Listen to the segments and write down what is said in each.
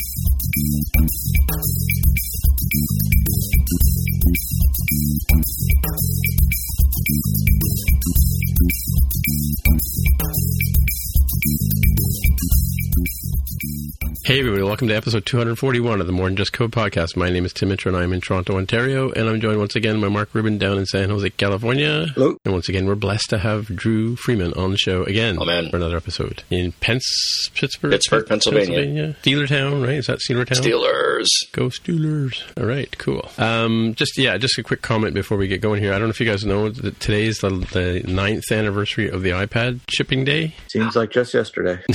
Thank you. Hey everybody, welcome to episode 241 of the More Than Just Code podcast. My name is Tim Mitchell and I'm in Toronto, Ontario, and I'm joined once again by Mark Rubin down in San Jose, California. Hello. And once again, we're blessed to have Dru Freeman on the show again Oh, man. for another episode in Pence, Pittsburgh, Pittsburgh, Pennsylvania. Steeler Town. right? Is that Steelertown? Steelers. Go Steelers. All right, cool. Um, just, yeah, just a quick comment before we get going here. I don't know if you guys know that is the, the ninth anniversary of the iPad shipping day. Seems like just yesterday.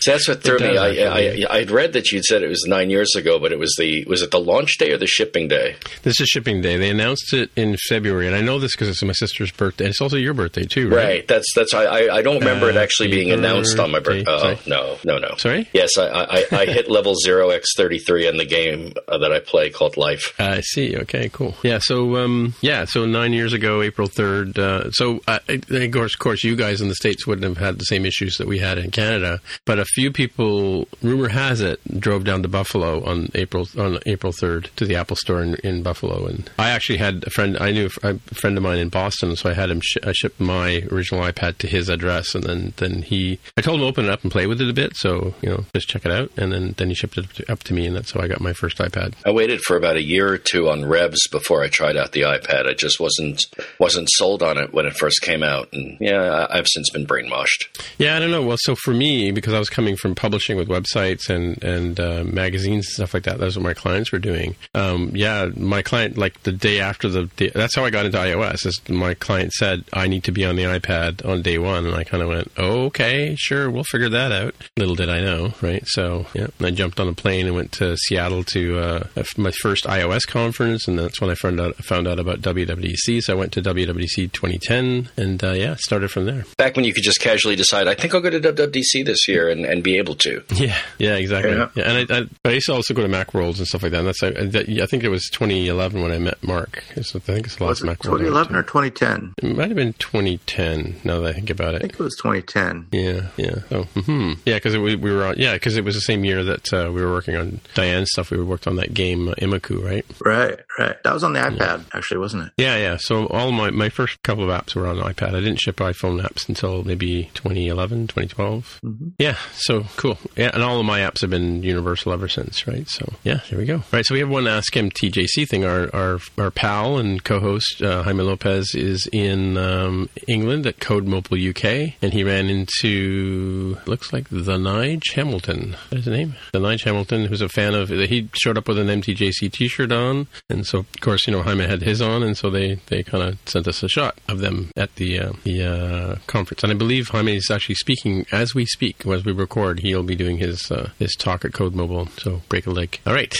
So that's what threw me. does, I, I, I, would read that you'd said it was nine years ago, but it was the was it the launch day or the shipping day? This is shipping day. They announced it in February, and I know this because it's my sister's birthday. It's also your birthday too, right? Right. That's that's. I I, I don't remember it actually Happy being announced on my birthday. birthday. Oh no, no, no. Sorry? Yes, I I, I hit level zero x thirty three in the game uh, that I play called Life. I see. Okay, cool. Yeah. So, um, yeah. So nine years ago, April third. Uh, so, uh, of course, of course, you guys in the states wouldn't have had the same issues that we had in Canada. But a few people, rumor has it, drove down to Buffalo on April on April third to the Apple Store in, in Buffalo, and I actually had a friend. I knew a friend of mine in Boston, so I had him sh- I shipped my original iPad to his address, and then then he I told him to open it up and play with it a bit, so you know just check it out, and then then he shipped it up to, up to me, and that's how I got my first iPad. I waited for about a year or two on Revs before I tried out the iPad. I just wasn't wasn't sold on it when it first came out, and yeah, I've since been brainwashed. Yeah, I don't know. Well, so for me, because I was coming from publishing with websites and and uh, magazines and stuff like that, that's what my clients were doing. Um, yeah, my client like the day after the, day, that's how I got into iOS. Is my client said I need to be on the iPad on day one, and I kind of went, oh, okay, sure, we'll figure that out. Little did I know, right? So yeah, I jumped on a plane and went to Seattle to uh, my first iOS conference, and that's when I found out found out about WWDC. So I went to WWDC 2010, and uh, yeah, started from there. Back when you could just casually decide, I think I'll go to WWDC this year and, and be able to. Yeah, yeah, exactly. Yeah. Yeah, and I, I, I used to also go to Macworlds and stuff like that. And that's I, that- I think it was 2011 when I met Mark. It's- I think it's the last Was it Macworld. 2011 or 2010? It might have been 2010. Now that I think about it, I it. think it was 2010. Yeah, yeah. Oh, hmm yeah, because we, we were on. Yeah, because it was the same year that uh, we were working on Diane's stuff. We worked on that game uh, Imaku, right? Right, right. That was on the iPad, actually, wasn't it? Yeah, yeah. So all my my first couple of apps were on iPad. I didn't ship iPhone apps until maybe 2011, 2012. Mm-hmm. Yeah, so cool. Yeah, and all of my apps have been universal ever since, right? So yeah, here we go. Right, so we have one Ask MTJC thing. Our our, our pal and co-host uh, Jaime Lopez is in um, England at CodeMobile UK, and he ran into looks like the Nige Hamilton. Is his name? The Nige Hamilton, who's a fan of. He showed up with an MTJC T-shirt on, and so of course you know Jaime had his on, and so they they kind of sent us a shot of them at the uh, the uh, conference. And I believe Jaime is actually speaking as we speak, as we record. He'll be doing his uh, his talk at CodeMobile. So break a leg. All right.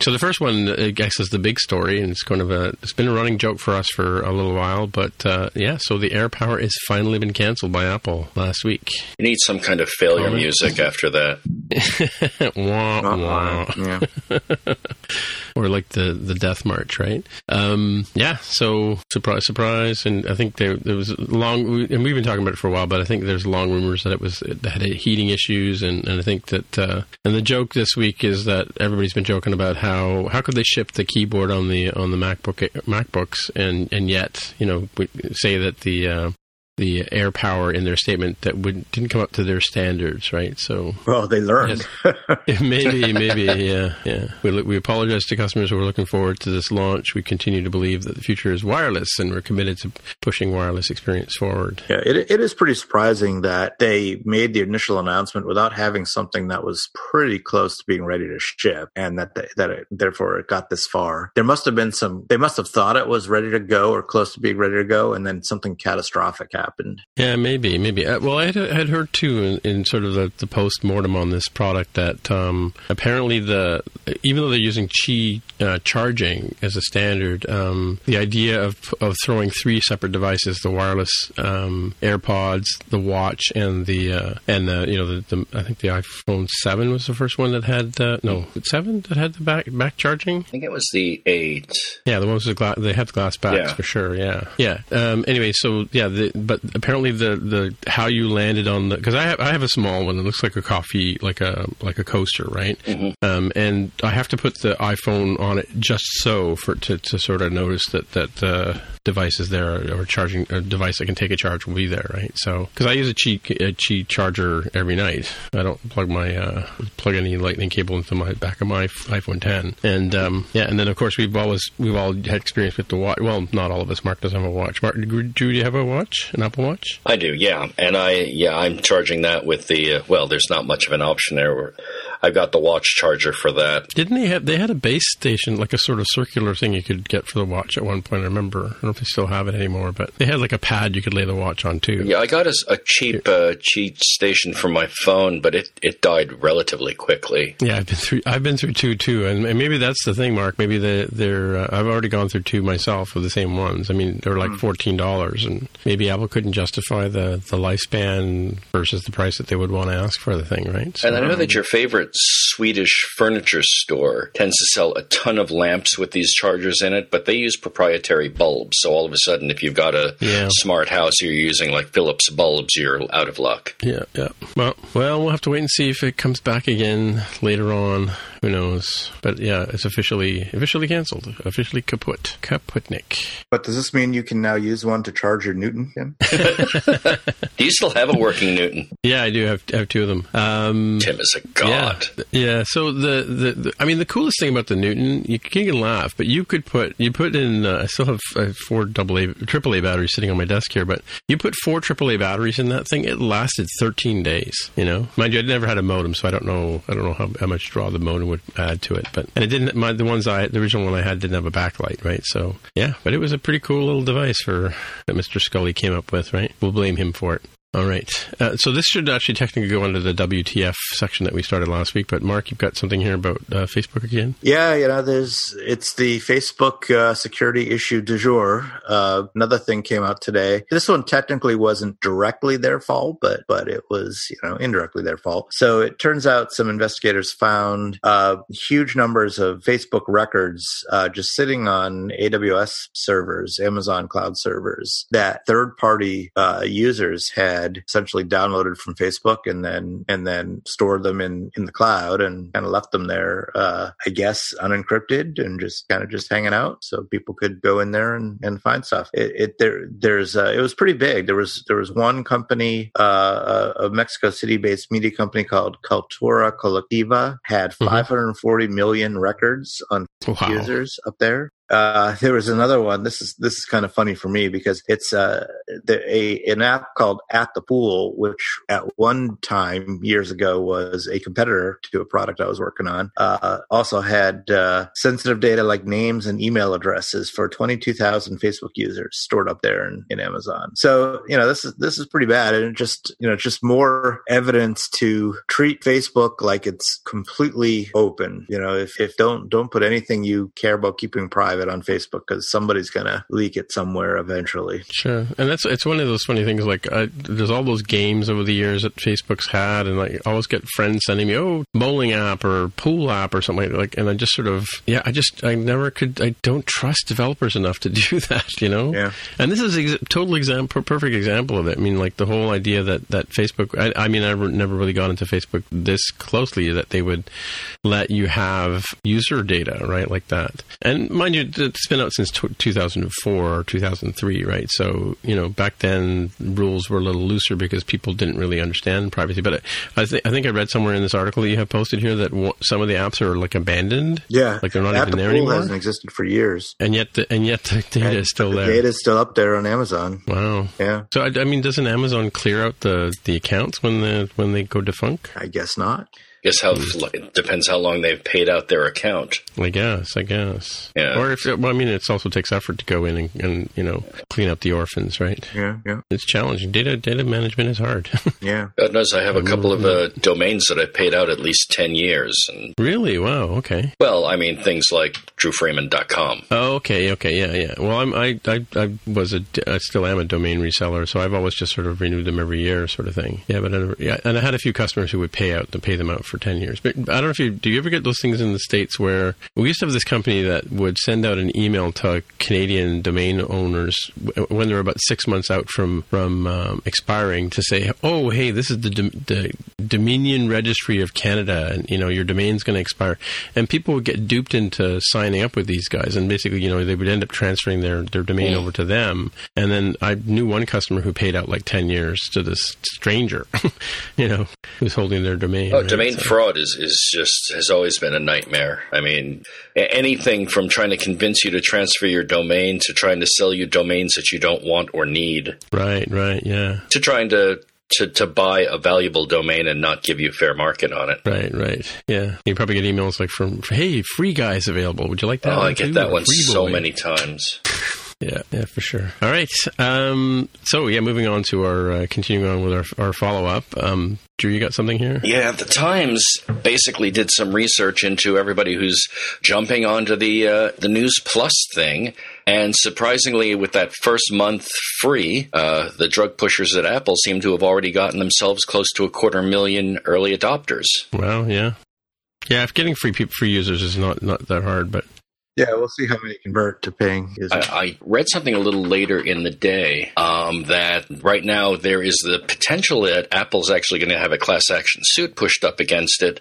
So the first one, I guess, is the big story, and it's kind of a it's been a running joke for us for a little while. But uh, yeah, so the Air Power has finally been canceled by Apple last week. You need some kind of failure Comment? music after that. wah, Uh-uh. wah. Yeah. or like the the death march, right? Um, yeah. So surprise, surprise, and I think there there was long, and we've been talking about it for a while, but I think there's long rumors that it was it had heating issues, and, and I think that uh, and the joke this week is that everybody's been joking about how how could they ship the keyboard on the on the MacBook MacBooks, and and yet you know we say that the uh, the air power in their statement that would, didn't come up to their standards, right? So Well, they learned. maybe, maybe, yeah, yeah. We, we apologize to customers who are looking forward to this launch. We continue to believe that the future is wireless, and we're committed to pushing wireless experience forward. Yeah, it, it is pretty surprising that they made the initial announcement without having something that was pretty close to being ready to ship, and that they, that it, therefore it got this far. There must have been some. They must have thought it was ready to go or close to being ready to go, and then something catastrophic happened. Yeah, maybe, maybe. Uh, well, I had, had heard too in, in sort of the, the post mortem on this product that um, apparently the even though they're using Qi uh, charging as a standard, um, the idea of of throwing three separate devices, the wireless um, AirPods, the watch, and the uh, and the you know the, the I think the iPhone seven was the first one that had uh, no seven that had the back back charging. I think it was the eight. Yeah, the ones with the glass, they have the glass backs Yeah. for sure. Yeah, yeah. Um, anyway, so yeah, the, but apparently the the how you landed on the because I have I have a small one. It looks like a coffee, like a like a coaster, right? Um, and I have to put the iPhone on it just so for to, to sort of notice that that the device is there or charging a device that can take a charge will be there, right? So because I use a Qi a Qi charger every night, I don't plug my uh, plug any lightning cable into my back of my iPhone 10, and um, yeah, and then of course we've always we've all had experience with the watch. Well, not all of us. Mark doesn't have a watch. Mark, do you have a watch, an Apple Watch? I do, yeah, and I yeah I'm charging that with the uh, well. There's not much of an option there. I've got the watch charger for that. Didn't they have? They had a base station, like a sort of circular thing you could get for the watch at one point. I remember. I don't know if they still have it anymore, but they had like a pad you could lay the watch on too. Yeah, I got a, a cheap uh, cheap station for my phone, but it, it died relatively quickly. Yeah, I've been through. I've been through two too, and, and maybe that's the thing, Mark. Maybe they, they're. Uh, I've already gone through two myself with the same ones. I mean, they're like fourteen dollars, and maybe Apple couldn't justify the the lifespan versus the price that they would want to ask for the thing, right? So, And I know that your favorite Swedish furniture store tends to sell a ton of lamps with these chargers in it, but they use proprietary bulbs. So all of a sudden, if you've got a Yeah. smart house, you're using like Philips bulbs, you're out of luck. Yeah, yeah. Well, well, we'll have to wait and see if it comes back again later on. Who knows? But yeah, it's officially officially canceled. Officially kaput. Kaputnik. But does this mean you can now use one to charge your Newton? Tim? Do you still have a working Newton? Yeah, I do have have two of them. Um, Tim is a god. Yeah, yeah. So the, the, the I mean, the coolest thing about the Newton, you can, you can laugh, but you could put you put in. Uh, I still have uh, four double A, triple A batteries sitting on my desk here, but you put four triple A batteries in that thing. It lasted 13 days. You know, mind you, I never had a modem, so I don't know. I don't know how, how much draw the modem would add to it, but and it didn't. My the ones I the original one I had didn't have a backlight, right? So yeah, but it was a pretty cool little device for that Mr. Sculley came up with, right? We'll blame him for it. All right. Uh, so this should actually technically go under the WTF section that we started last week. But Mark, you've got something here about uh, Facebook again. Yeah, you know, there's it's the Facebook uh, security issue du jour. Uh, another thing came out today. This one technically wasn't directly their fault, but but it was you know indirectly their fault. So it turns out some investigators found uh, huge numbers of Facebook records uh, just sitting on AWS servers, Amazon cloud servers that third party users had essentially downloaded from Facebook and then and then stored them in in the cloud and kind of left them there. Uh, I guess unencrypted and just kind of just hanging out, so people could go in there and, and find stuff. It, it there there's uh, it was pretty big. There was there was one company, uh, a Mexico City based media company called Cultura Colectiva had 540 million records on Wow. users up there. Uh, there was another one. This is this is kind of funny for me because it's uh, the, a an app called At the Pool, which at one time years ago was a competitor to a product I was working on. Uh, also had uh, sensitive data like names and email addresses for twenty two thousand Facebook users stored up there in, in Amazon. So you know this is this is pretty bad, and it just you know just more evidence to treat Facebook like it's completely open. You know, if if don't don't put anything you care about keeping private on Facebook because somebody's gonna leak it somewhere eventually. Sure, and that's it's one of those funny things. Like, I, there's all those games over the years that Facebook's had, and like, I always get friends sending me, "Oh, bowling app or pool app or something like." and I just sort of, yeah, I just, I never could, I don't trust developers enough to do that, you know. Yeah. And this is a ex- total example, perfect example of it. I mean, like the whole idea that that Facebook. I, I mean, I've never really gone into Facebook this closely that they would let you have user data, right, like that. And mind you, it's been out since tw 2004 or 2003, right? So you know, back then rules were a little looser because people didn't really understand privacy. But I, think I think I read somewhere in this article that you have posted here that w- some of the apps are like abandoned. Yeah, Like they're not At even the there anymore? Hasn't existed for years. And yet, the, and yet the data And is still the there. Data is still up there on Amazon. Wow. Yeah, So I, I mean, doesn't Amazon clear out the, the accounts when the when they go defunct? I guess not. Guess how it depends how long they've paid out their account. I guess. I guess. Yeah. Or if well, I mean, it also takes effort to go in and, and you know clean up the orphans, right? Yeah, yeah, It's challenging. Data data management is hard. yeah. God knows I have a couple of uh, domains that I've paid out at least 10 years. And, really? Wow. Okay. well, I mean, things like drewfreeman.com. Oh, okay. Okay. Yeah. Yeah. Well, I'm I I, I was a I still am a domain reseller, so I've always just sort of renewed them every year, sort of thing. Yeah. But I never, yeah, and I had a few customers who would pay out to pay them out for 10 years. But I don't know if you, do you ever get those things in the States where we used to have this company that would send out an email to Canadian domain owners when they're about six months out from, from um, expiring to say, oh, hey, this is the, the Dominion Registry of Canada and, you know, your domain's going to expire. And people would get duped into signing up with these guys. And basically, you know, they would end up transferring their, their domain over to them. And then I knew one customer who paid out like 10 years to this stranger, you know, who's holding their domain. Oh, right? domain So- fraud is, is just has always been a nightmare. I mean, anything from trying to convince you to transfer your domain to trying to sell you domains that you don't want or need Right, right, yeah. to trying to to, to buy a valuable domain and not give you fair market on it. Right, right. Yeah. You probably get emails like from, hey, free guys available. Would you like that? Oh, I get too? that one so many times. Yeah, yeah, for sure. All right. Um, so, yeah, moving on to our, uh, continuing on with our, our follow up. Um, Dru, you got something here? Yeah, the Times basically did some research into everybody who's jumping onto the uh, the News Plus thing, and surprisingly, with that first month free, uh, the drug pushers at Apple seem to have already gotten themselves close to a quarter million early adopters. Well, yeah. Yeah, if getting free peop free users is not, not that hard, but Yeah, we'll see how many convert to paying. I, I read something a little later in the day um, that right now there is the potential that Apple's actually going to have a class action suit pushed up against it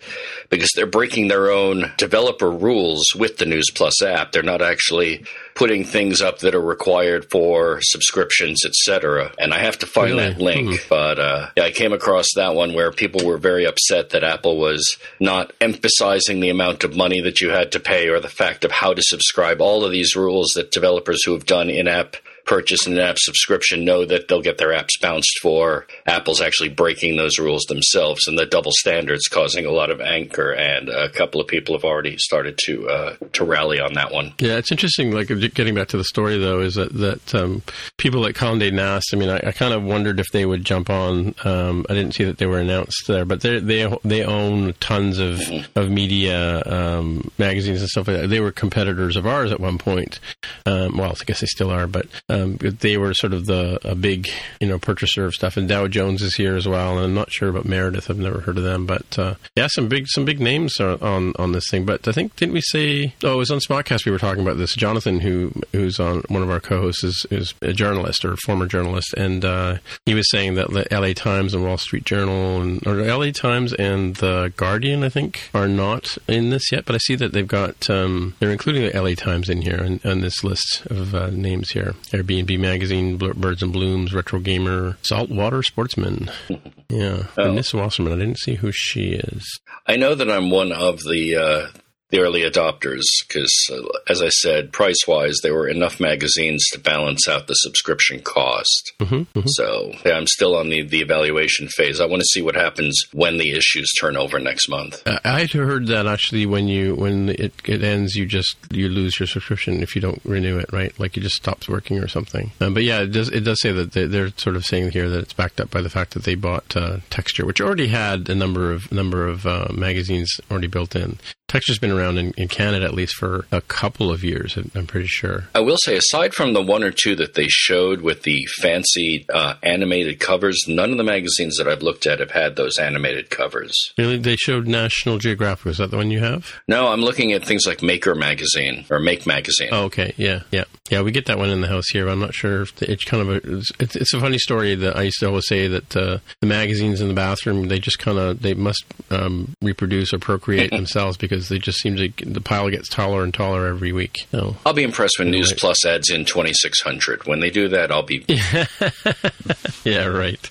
because they're breaking their own developer rules with the News Plus app. They're not actually putting things up that are required for subscriptions, etc. And I have to find Really? that link, but uh, yeah, I came across that one where people were very upset that Apple was not emphasizing the amount of money that you had to pay or the fact of how to subscribe. All of these rules that developers who have done in-app purchase and in-app subscription know that they'll get their apps bounced for. Apple's actually breaking those rules themselves, and the double standards causing a lot of anger. And a couple of people have already started to uh, to rally on that one. Yeah, it's interesting. Like getting back to the story, though, is that that um, people like Condé Nast. I mean, I, I kind of wondered if they would jump on. Um, I didn't see that they were announced there, but they they they own tons of of media um, magazines and stuff like that. They were competitors of ours at one point. Um, well, I guess they still are, but um, they were sort of the a big you know purchaser of stuff. And Dow Jones is here as well. And I'm not sure about Meredith. I've never heard of them, but uh, yeah, some big some big names on on this thing. But I think didn't we say? Oh, it was on Spotcast We were talking about this. Jonathan, who who's on one of our co-hosts, is, is a journalist or former journalist, and uh, he was saying that the L.A. Times and Wall Street Journal and or L.A. Times and the Guardian, I think, are not in this yet. But I see that they've got um, they're including the L.A. Times in here on, on this list of uh, names here: Airbnb Magazine, Birds and Blooms, Retro Gamer, Saltwater Sportsman. Yeah, Oh. and Miss Wasserman. I didn't see who she is. I know that I'm one of the uh, the early adopters because, uh, as I said, price wise, there were enough magazines to balance out the subscription cost. hmm So yeah, I'm still on the, the evaluation phase. I want to see what happens when the issues turn over next month. I I had heard that actually when you when it, it ends, you just you lose your subscription if you don't renew it, right? Like it just stops working or something. Um, but yeah, it does it does say that they, they're sort of saying here that it's backed up by the fact that they bought uh, Texture, which already had a number of number of uh, magazines already built in. Texture's been around in, in Canada at least for a couple of years. I'm- pretty sure. I will say, aside from the one or two that they showed with the fancy uh, animated covers, none of the magazines that I've looked at have had those animated covers. Really, they showed National Geographic. Is that the one you have? No, I'm looking at things like Maker Magazine or Make Magazine. Oh, okay. Yeah, yeah, yeah. We get that one in the house here. I'm not sure. If the, it's kind of a. It's, it's a funny story that I used to always say that uh, the magazines in the bathroom they just kind of they must um, reproduce or procreate themselves because they just seem to the pile gets taller and taller every week. So I'll be impressed when News Right. Plus adds in 2600. When they do that, I'll be. yeah, right.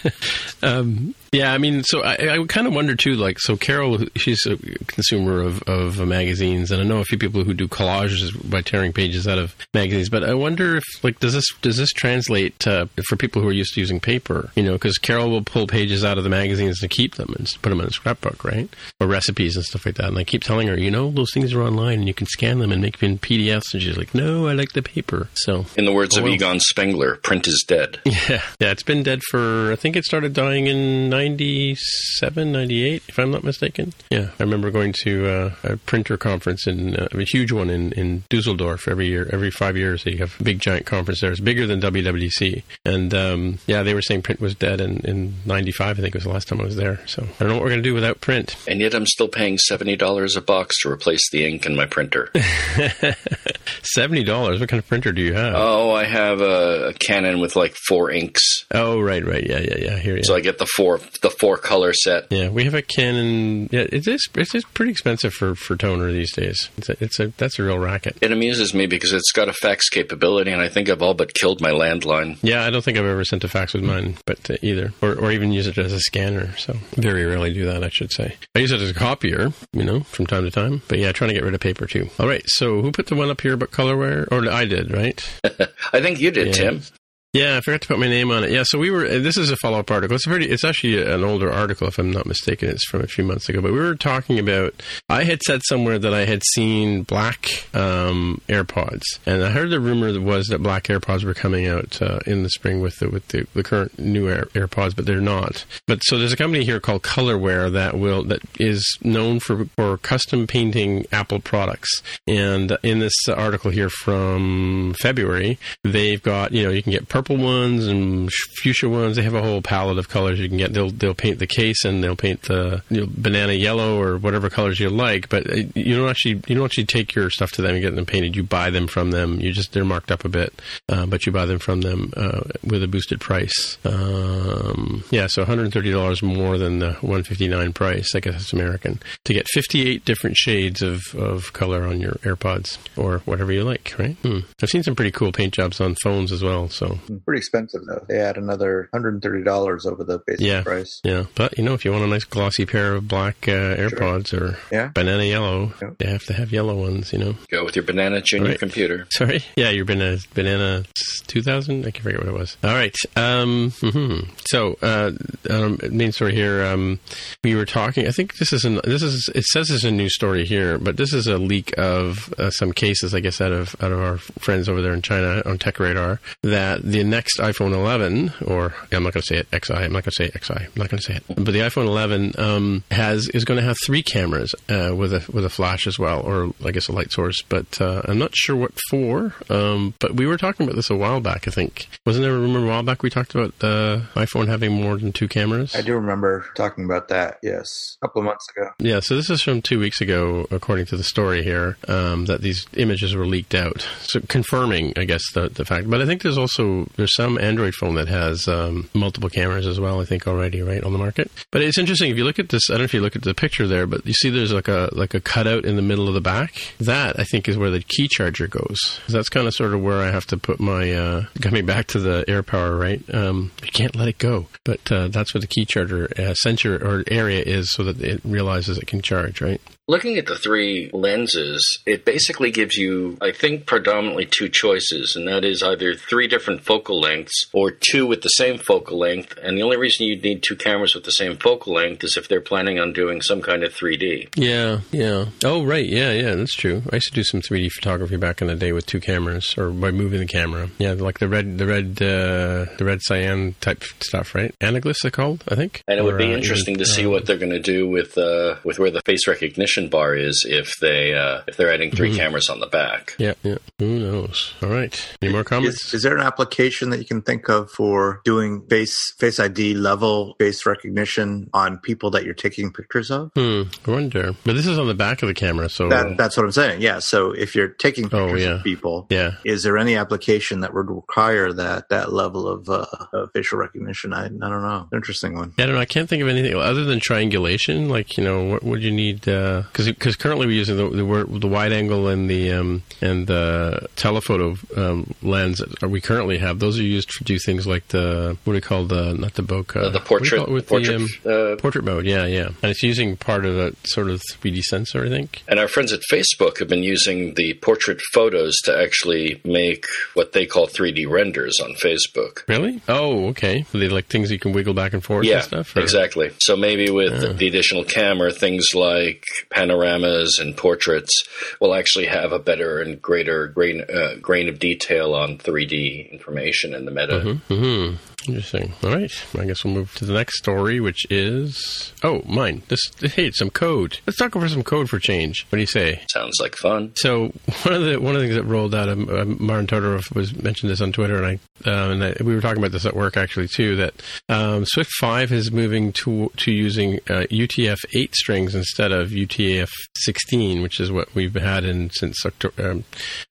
um, yeah, I mean, so I, I kind of wonder too. Like, so Carol, she's a consumer of, of magazines, and I know a few people who do collages by tearing pages out of magazines. But I wonder if, like, does this does this translate uh, for people who are used to using paper? You know, because Carol will pull pages out of the magazines to keep them and put them in a scrapbook, right? Or recipes and stuff like that. And I keep telling her, you know, those things are online and you can scan them and make them in PDFs. And she's like, no, I like the paper. So, In the words Oh, of well. Egon Spengler, print is dead. yeah, yeah, it's been dead for, I think it started dying in 97, 98, if I'm not mistaken. Yeah, I remember going to uh, a printer conference in uh, a huge one in, in Dusseldorf every year, every five years. They have a big giant conference there. It's bigger than WWDC. And um, yeah, they were saying print was dead in, in 95, I think it was the last time I was there. So I don't know what we're going to do without print. And yet I'm still paying $70 a box to replace the ink in my printer. $70. What kind of printer do you have? oh, I have a, a Canon with like four inks. oh, right, right. Yeah, yeah, yeah. Here, yeah. So I get the four the four color set. Yeah, we have a Canon. Yeah, it is. It's it's pretty expensive for, for toner these days. It's a, it's a that's a real racket. It amuses me because it's got a fax capability, and I think I've all but killed my landline. Yeah, I don't think I've ever sent a fax with mine, but uh, either, or or even use it as a scanner. So very rarely do that, I should say. I use it as a copier, you know, from time to time. But yeah, trying to get rid of paper too. All right, so who put the one up here about colorware? Or I did, right? I think you did, Yeah. Tim. Yeah, I forgot to put my name on it. Yeah, so we were. uh, This is a follow-up article. It's pretty. It's actually an older article, if I'm not mistaken. It's from a few months ago. But we were talking about. I had said somewhere that I had seen black um, AirPods, and I heard the rumor that was that black AirPods were coming out uh, in the spring with the with the, the current new Air, AirPods, but they're not. But so there's a company here called Colorware that will that is known for for custom painting Apple products. And in this article here from February, they've got you know you can get purple ones and fuchsia ones. They have a whole palette of colors you can get. They'll they'll paint the case and they'll paint the you know, banana yellow or whatever colors you like. But uh, you don't actually you don't actually take your stuff to them and get them painted. You buy them from them. You just they're marked up a bit, uh, but you buy them from them uh, with a boosted price. Um, yeah, so 130 dollars more than the 159 price. I guess it's American to get 58 different shades of, of color on your AirPods or whatever you like. Right? Hmm. I've seen some pretty cool paint jobs on phones as well. So Pretty expensive though. They add another hundred and thirty dollars over the basic Yeah. price. yeah, but you know, if you want a nice glossy pair of black uh, AirPods or Yeah. banana yellow, Yeah. you have to have yellow ones. You know. Go with your banana junior Right. computer. Sorry. Yeah, your banana banana two thousand. I can forget what it was. All right. Um. mhm. So, uh, um, main story here. Um, we were talking. I think this is an. This is. It says it's a new story here, but this is a leak of uh, some cases. I guess out of out of our friends over there in China on Tech Radar that the next iPhone 11 or I'm not going to say it XI. I'm not going to say XI. I'm not going to say it. But the iPhone 11 um, has is going to have three cameras uh, with a with a flash as well, or I guess a light source. But uh, I'm not sure what for. Um, but we were talking about this a while back. I think wasn't there a rumor a while back we talked about the iPhone having more than two cameras? I do remember talking about that. Yes, a couple of months ago. Yeah, so this is from two weeks ago, according to the story here, um, that these images were leaked out, so confirming, I guess, the, the fact. But I think there's also there's some Android phone that has um, multiple cameras as well. I think already right on the market. But it's interesting if you look at this. I don't know if you look at the picture there, but you see there's like a like a cutout in the middle of the back. That I think is where the Qi charger goes. That's kind of sort of where I have to put my uh, coming back to the air power. Right, um, you can't let it go. But uh, that's where the Qi charger uh, sensor or area is, so that it realizes it can charge. Right. Looking at the three lenses, it basically gives you, I think, predominantly two choices, and that is either three different focal lengths or two with the same focal length. And the only reason you'd need two cameras with the same focal length is if they're planning on doing some kind of 3D. Yeah, yeah. Oh, right. Yeah, yeah. That's true. I used to do some 3D photography back in the day with two cameras, or by moving the camera. Yeah, like the red, the red, uh, the red cyan type stuff, right? Anaglyphs, they're called, I think. And it would be uh, interesting to see uh, what they're going to do with uh, with where the face recognition bar is if they uh, if they're adding 3 Mhm. cameras on the back. Yeah, yeah. Who knows? All right. Any more comments? Is, is there an application that you can think of for doing face face ID level face recognition on people that you're taking pictures of? Hmm. I wonder. But this is on the back of the camera, so That, that's what I'm saying. Yeah. So if you're taking Oh, pictures yeah. of people, yeah. is there any application that would require that that level of uh, uh, facial recognition? I, I don't know. Interesting one. Yeah, I don't know. I can't think of anything other than triangulation. Like, you know, what would you need? Because because currently we're using the, the the wide angle and the um, and the telephoto um, lens. We currently have those are used to do things like the what do you call the not the bokeh, Uh, the What do you portrait, it with portrait, the um, uh, portrait mode. Yeah, yeah, and it's using part of a sort of 3D sensor, I think. And our friends at Facebook have been using the portrait photos to actually make what they call 3D renders on Facebook. Really? Oh, okay. They like things you can wiggle back and forth Yeah, and stuff. or- exactly. So maybe with the additional camera, things like panoramas and portraits will actually have a better and greater grain, uh, grain of detail on 3D information in the meta. Hmm. Interesting. All right. I guess we'll move to the next story, which is oh, mine. This hey, some code. Let's talk over some code for change. What do you say? Sounds like fun. So one of the one of the things that rolled out, um, uh, Martin Todorov was mentioned this on Twitter, and I um, and I, we were talking about this at work actually too. That um, Swift five is moving to to using uh, UTF eight strings instead of UTF sixteen, which is what we've had in since um,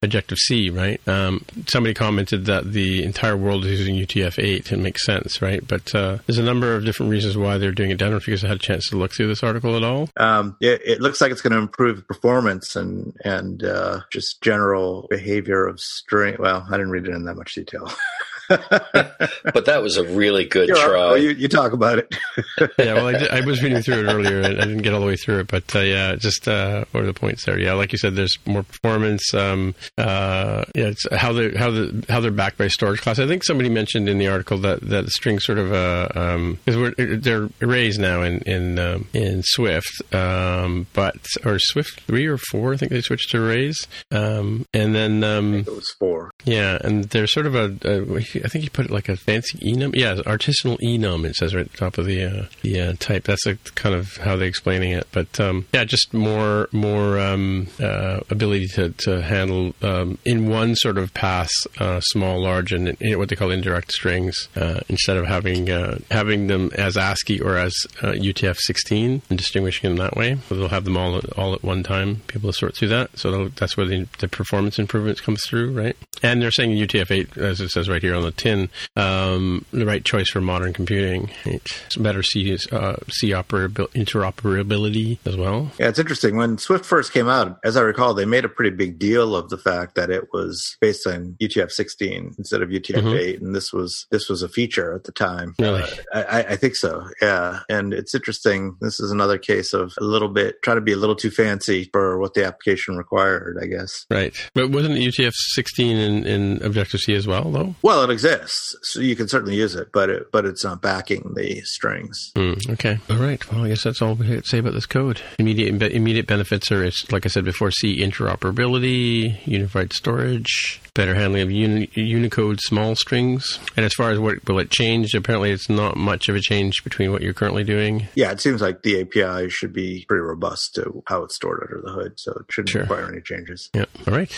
Objective C, right? Um, somebody commented that the entire world is using UTF eight. It makes sense, right? But uh, there's a number of different reasons why they're doing it. I don't know if you guys had a chance to look through this article at all. Um, it, it looks like it's going to improve performance and and uh, just general behavior of string. Well, I didn't read it in that much detail. But that was a really good You're try. Well, you, you talk about it. yeah, well, I, did, I was reading through it earlier, and I didn't get all the way through it, but uh, yeah, just uh, what are the points there? Yeah, like you said, there's more performance. Um, uh, yeah, it's how they how the how they're backed by storage class. I think somebody mentioned in the article that that string sort of uh, um, because we're they're arrays now in in um, in Swift, um, but or Swift three or four, I think they switched to arrays, um, and then um, it was four. yeah, and there's sort of a, a I think you put it like a fancy enum. Yeah, artisanal enum. It says right at the top of the uh, the uh, type. That's a, kind of how they're explaining it. But um, yeah, just more more um, uh, ability to to handle um, in one sort of pass, uh, small, large, and what they call indirect strings uh, instead of having uh, having them as ASCII or as uh, UTF-16 and distinguishing them that way. So they'll have them all all at one time. People sort through that. So that's where the, the performance improvements comes through, right? And they're saying UTF-8, as it says right here on the tin, um, the right choice for modern computing. It's better C, uh, C operabil- interoperability as well. Yeah, it's interesting. When Swift first came out, as I recall, they made a pretty big deal of the fact that it was based on UTF-16 instead of UTF-8, and this was this was a feature at the time. Really? Uh, I, I- I think so. Yeah, and it's interesting. This is another case of a little bit trying to be a little too fancy for what the application required. I guess. Right. But wasn't UTF-16 in, in Objective-C as well, though? Well, it exists, so you can certainly use it, but it but it's not backing the strings. Hmm, okay. All right. Well, I guess that's all we have to say about this code. Immediate immediate benefits are, it's, like I said before, C interoperability, unified storage, better handling of uni- Unicode small strings. And as far as what will it change, apparently it's not much of a change between what you're currently doing. Yeah, it seems like the API should be pretty robust to how it's stored under the hood, so it shouldn't Sure. require any changes. Yeah. All right.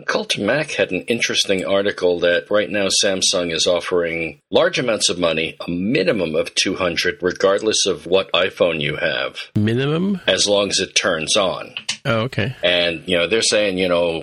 Cult Mac had an interesting article that right now Samsung is offering large amounts of money, a minimum of 200 regardless of what iPhone you have, Minimum. as long as it turns on. Oh, okay. And, you know, they're saying, you know,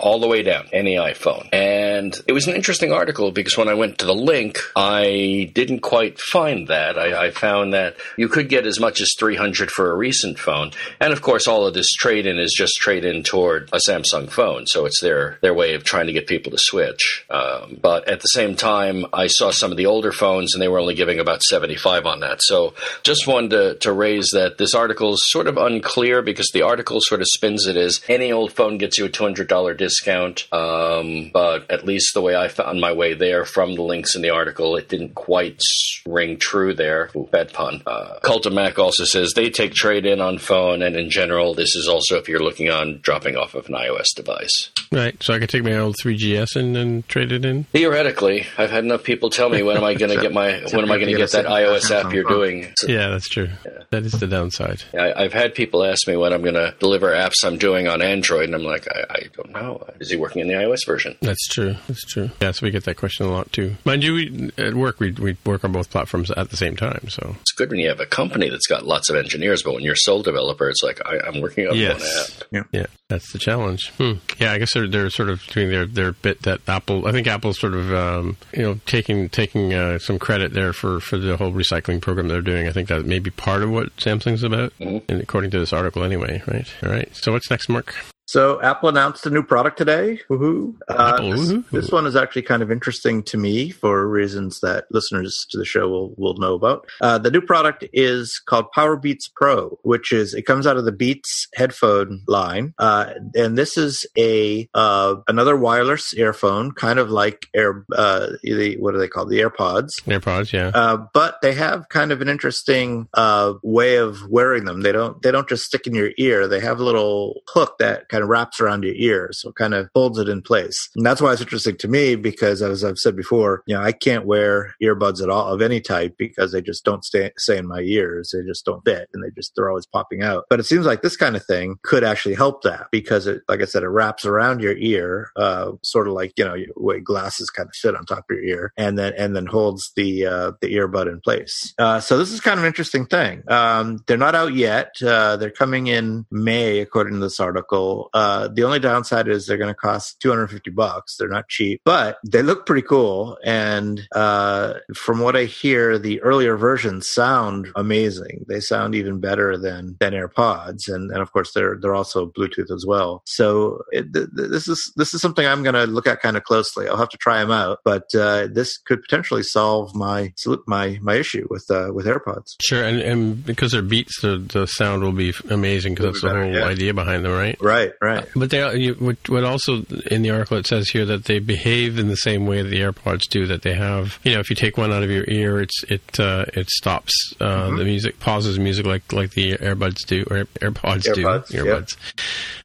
all the way down, any iPhone. And it was an interesting article because when I went to the link, I didn't quite find that. I, I found that you could get as much as 300 for a recent phone. And of course, all of this trade in is just trade in toward a Samsung phone. So it's their, their way of trying to get people to switch. Um, but at the same time, I saw some of the older phones and they were only giving about 75 on that. So just wanted to, to raise that this article is sort of unclear because the article sort of spins it is any old phone gets you a $200 discount. Um, but at least the way I found my way there from the links in the article, it didn't quite ring true there. Ooh, bad pun. Uh, Cult of Mac also says they take trade in on phone, and in general, this is also if you're looking on dropping off of an iOS device. Right. So I could take my old 3GS and, and trade it in. Theoretically, I've had enough people tell me when am I going to get my when am I going to get that iOS app you're doing. So, Yeah, that's true. That is the downside. I, I've had people ask me when I'm going to deliver apps I'm doing on Android, and I'm like, I, I don't know. Is he working in the iOS version? That's true. That's true. Yeah, so we get that question a lot too. Mind you, we, at work we we work on both platforms at the same time. So It's good when you have a company that's got lots of engineers, but when you're a sole developer, it's like I, I'm working on Yes. one app. yeah, yeah, that's the challenge. Hmm. Yeah, I guess they're they're sort of doing their their bit that Apple. I think Apple's sort of um, you know taking taking uh, some credit there for for the whole recycling program they're doing. I think that may be part of what Samsung's about, and according to this article, anyway. Right. All right. So what's next, Mark? So Apple announced a new product today. Woohoo! Uh, this, this one is actually kind of interesting to me for reasons that listeners to the show will, will know about. Uh, the new product is called Powerbeats Pro, which is it comes out of the Beats headphone line, uh, and this is a uh, another wireless earphone, kind of like Air. Uh, the, what are they called? The AirPods. AirPods, yeah. Uh, but they have kind of an interesting uh, way of wearing them. They don't they don't just stick in your ear. They have a little hook that kind of wraps around your ear, so it kind of holds it in place. And that's why it's interesting to me because, as I've said before, you know, I can't wear earbuds at all of any type because they just don't stay stay in my ears. They just don't fit, and they just they're always popping out. But it seems like this kind of thing could actually help that because it, like I said, it wraps around your ear, uh, sort of like you know way glasses kind of sit on top of your ear, and then and then holds the uh, the earbud in place. Uh, so this is kind of an interesting thing. Um, they're not out yet. Uh, they're coming in May, according to this article. Uh, the only downside is they're going to cost 250 bucks. They're not cheap, but they look pretty cool. And uh, from what I hear, the earlier versions sound amazing. They sound even better than than AirPods, and and of course they're they're also Bluetooth as well. So it, th- th- this is this is something I'm going to look at kind of closely. I'll have to try them out, but uh, this could potentially solve my my my issue with uh, with AirPods. Sure, and, and because they're Beats, the, the sound will be amazing because that's the better, whole yeah. idea behind them, right? Right, right. But they, you, what, what also in the article it says here that they behave in the same way that the AirPods do. That they have, you know, if you take one out of your ear, it's it uh, it stops uh, Mm-hmm. the music, pauses music like like the AirBuds do or AirPods, AirPods, do. yeah. Earbuds.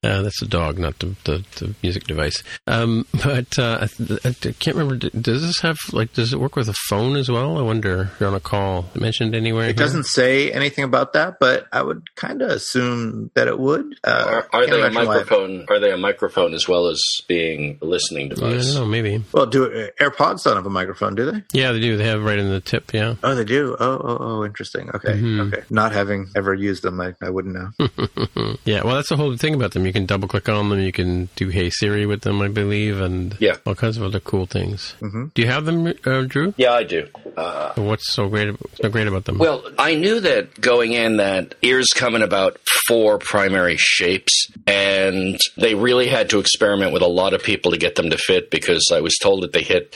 Uh, that's the dog, not the the, the music device. Um, but uh, I, I can't remember. Does this have like? Does it work with a phone as well? I wonder. If you're on a call. Mentioned anywhere? It here? doesn't say anything about that, but I would kind of assume that it would. Uh, Are, are they a imagine why- microphone? Are they a microphone as well as being a listening Yeah, I device? don't know. Maybe. Well, do uh, AirPods don't have a microphone, do they? Yeah, they do. They have right in the tip. Yeah. Oh, they do. Oh, oh, oh, interesting. Okay, Mm-hmm. okay. Not having ever used them, I, I wouldn't know. Yeah, well, that's the whole thing about them. You can double click on them. You can do Hey Siri with them, I believe, and Yeah. all kinds of other cool things. Mhm. Do you have them, uh, Dru? Yeah, I do. Uh, What's so great? So great about them? Well, I knew that going in that ears come in about four primary shapes, and they really had to experiment with a lot of people to get them to fit because I was told that they hit,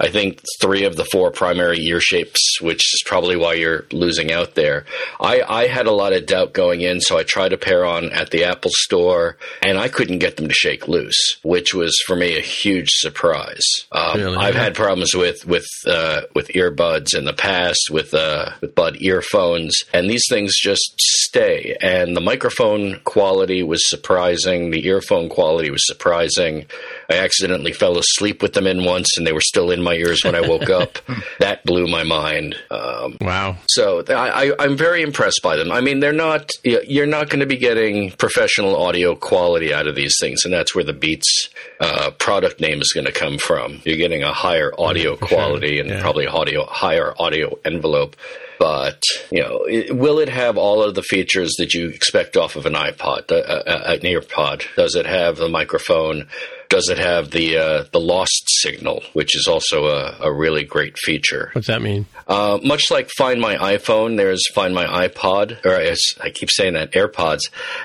I think, three of the four primary ear shapes, which is probably why you're losing out there. I, I had a lot of doubt going in, so I tried a pair on at the Apple store, and I couldn't get them to shake loose, which was for me a huge surprise. Um, Really? I've had problems with with uh, with earbuds in the past, with uh, with bud earphones, and these things just stay. And the microphone quality was surprising. The earphone quality was surprising. I accidentally fell asleep with them in once, and they were still in my ears when I woke up. That blew my mind. Um, wow. so I, I, I'm very impressed by them. I mean, they're not. You're not going to be getting professional audio quality out of these things, and that's where the Beats uh, product name is going to come from. You're getting a higher audio for sure. quality and Yeah. probably audio higher audio envelope. But you know, it, will it have all of the features that you expect off of an iPod, uh, uh, an EarPod? Does it have the microphone? Does it have the uh, the lost signal, which is also a, a really great feature? What's that mean? Uh, much like Find My iPhone, there's Find My iPod, or I I keep saying that, AirPods.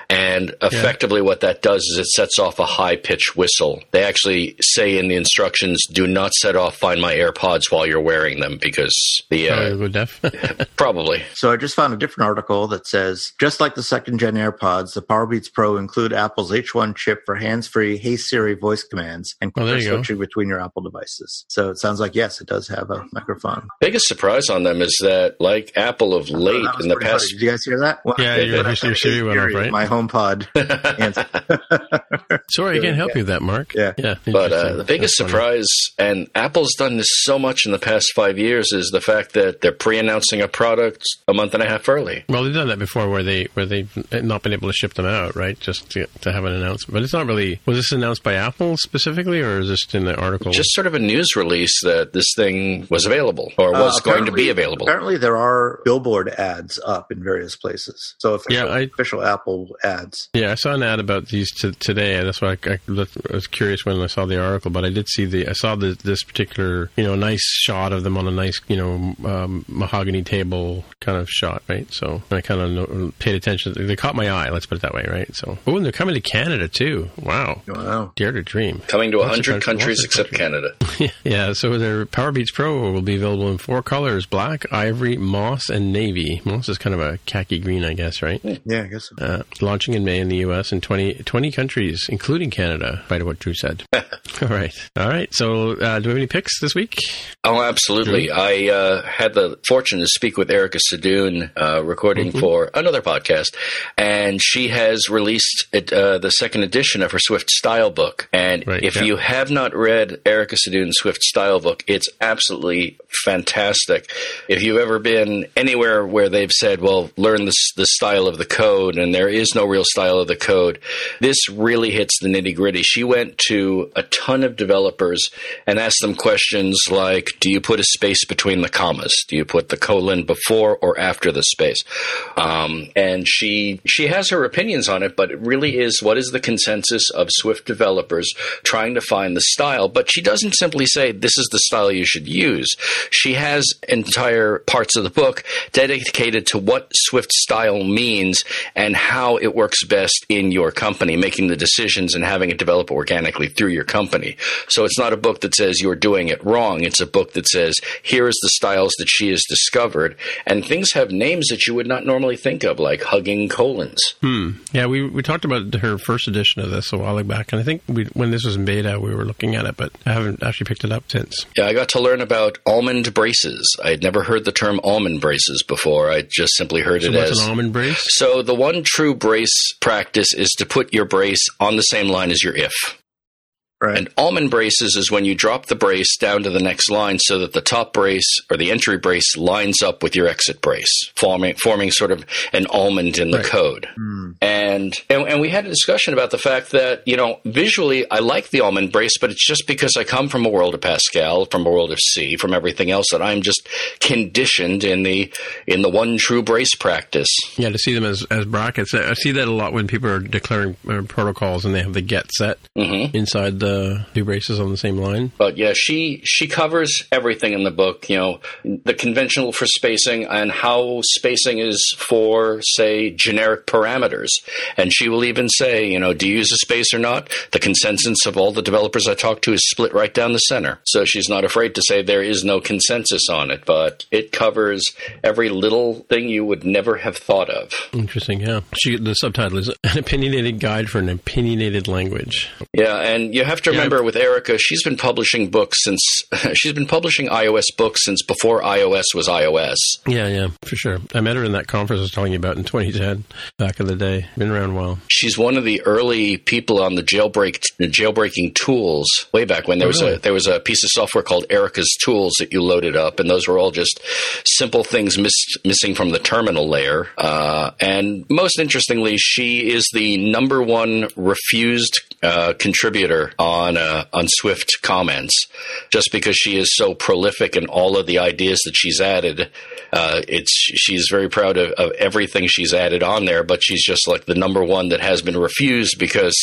And effectively, what that does is it sets off a high pitched whistle. They actually say in the instructions, do not set off Find My AirPods while you're wearing them because the. Oh, Uh, you'll deaf. probably. So I just found a different article that says, just like the second gen AirPods, the Powerbeats Pro include Apple's H1 chip for hands-free Hey Siri voice commands and Oh, there quick you go. switching between your Apple devices. So it sounds like yes, it does have a microphone. Biggest surprise on them is that, like Apple of late in the past. funny. Did you guys hear that? Well, Yeah, your- when I your said Siri went off, right? My HomePod answer. Sorry, I can't help you with that, Mark. Yeah. Yeah. But uh, the biggest That's funny. surprise, and Apple's done this so much in the past five years, is the fact that they're pre-announcing a product a month and a half early. Well, they've done that before, where they where they've not been able to ship them out, right? Just to, to have an announcement. But it's not really. Was this announced by Apple Apple specifically, or is this in the article? Just sort of a news release that this thing was available or was Uh, going to be available. Apparently, there are billboard ads up in various places. So official, Yeah, I- official Apple ads. Yeah, I saw an ad about these t- today. That's why I, I I was curious when I saw the article, but I did see the I saw the, this particular you know nice shot of them on a nice you know um, mahogany table kind of shot, right? So I kind of paid attention. They caught my eye. Let's put it that way, right? So oh, and they're coming to Canada too. Wow, Wow. dare to dream. Coming to Lots 100 countries- countries except countries. Canada. yeah, so their Powerbeats Pro will be available in four colors: black, ivory, moss, and navy. Moss is kind of a khaki green, I guess, right? Yeah, I guess. So. Uh, launching in May in the U.S. and 20, 20 countries, including Canada, by what Dru said. All right. All right. So, uh, do we have any picks this week? Oh, absolutely. I uh, had the fortune to speak with Erica Sadun, uh, recording Mm-hmm. for another podcast, and she has released it, uh, the second edition of her Swift Style book. And Right, if yeah. you have not read Erica Sadun's Swift Style book, it's absolutely fantastic. If you've ever been anywhere where they've said, well, learn the, the style of the code, and there is no real style of the code, this really hits the nitty gritty. She went to a ton of developers and asked them questions like, do you put a space between the commas? Do you put the colon before or after the space? Um, and she she has her opinions on it, but it really is what is the consensus of Swift developers trying to find the style. But she doesn't simply say this is the style you should use. She has entire parts of the book dedicated to what Swift style means and how it works best in your company, making the decisions and having it develop organically through your company. So it's not a book that says you're doing it wrong. It's a book that says here is the styles that she has discovered, and things have names that you would not normally think of, like hugging colons. Hmm. Yeah, we, we talked about her first edition of this a while back, and I think we, when this was in beta, we were looking at it, but I haven't actually picked it up since. Yeah, I got to learn about almond braces. I had never heard the term almond braces before. I just simply heard So, it what's as an almond brace? So the one true brace practice is to put your brace on the same line as your if. Right. And almond braces is when you drop the brace down to the next line so that the top brace or the entry brace lines up with your exit brace, forming forming sort of an almond in the Right. code. And, and and we had a discussion about the fact that you know visually I like the almond brace, but it's just because I come from a world of Pascal, from a world of C, from everything else that I'm just conditioned in the in the one true brace practice. Yeah, to see them as, as brackets. I I see that a lot when people are declaring uh, protocols and they have the get set Mm-hmm. inside the two braces on the same line. But yeah, she she covers everything in the book. You know, the conventional for spacing and how spacing is for say generic parameters. And she will even say, you know, do you use a space or not? The consensus of all the developers I talk to is split right down the center. So she's not afraid to say there is no consensus on it, but it covers every little thing you would never have thought of. Interesting, yeah. She, the subtitle is An Opinionated Guide for an Opinionated Language. Yeah, and you have to Yeah. remember with Erica, she's been publishing books since she's been publishing iOS books since before iOS was iOS. Yeah, yeah, for sure. I met her in that conference I was telling you about in 2010, back in the day. Been around a while. She's one of the early people on the jailbreak jailbreaking tools way back when there was really? a there was a piece of software called Erica's Tools that you loaded up, and those were all just simple things miss, missing from the terminal layer. Uh, and most interestingly, she is the number one refused uh, contributor on uh, on Swift comments, just because she is so prolific in all of the ideas that she's added. Uh, it's she's very proud of, of everything she's added on there, but she's just like the number one that has been refused because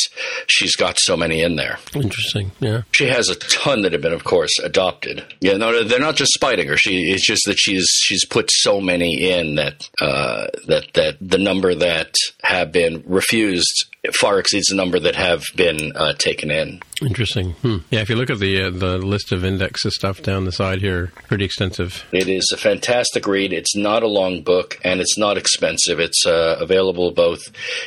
she's got so many in there. Interesting, yeah. She has a ton that have been, of course, adopted. Yeah, no, they're not just spiting her. She it's just that she's she's put so many in that uh, that that the number that have been refused far exceeds the number that have been uh, taken in. Interesting. Hmm. Yeah, if you look at the uh, the list of indexes stuff down the side here, pretty extensive. It is a fantastic read. It's not a long book and it's not expensive. It's uh, available both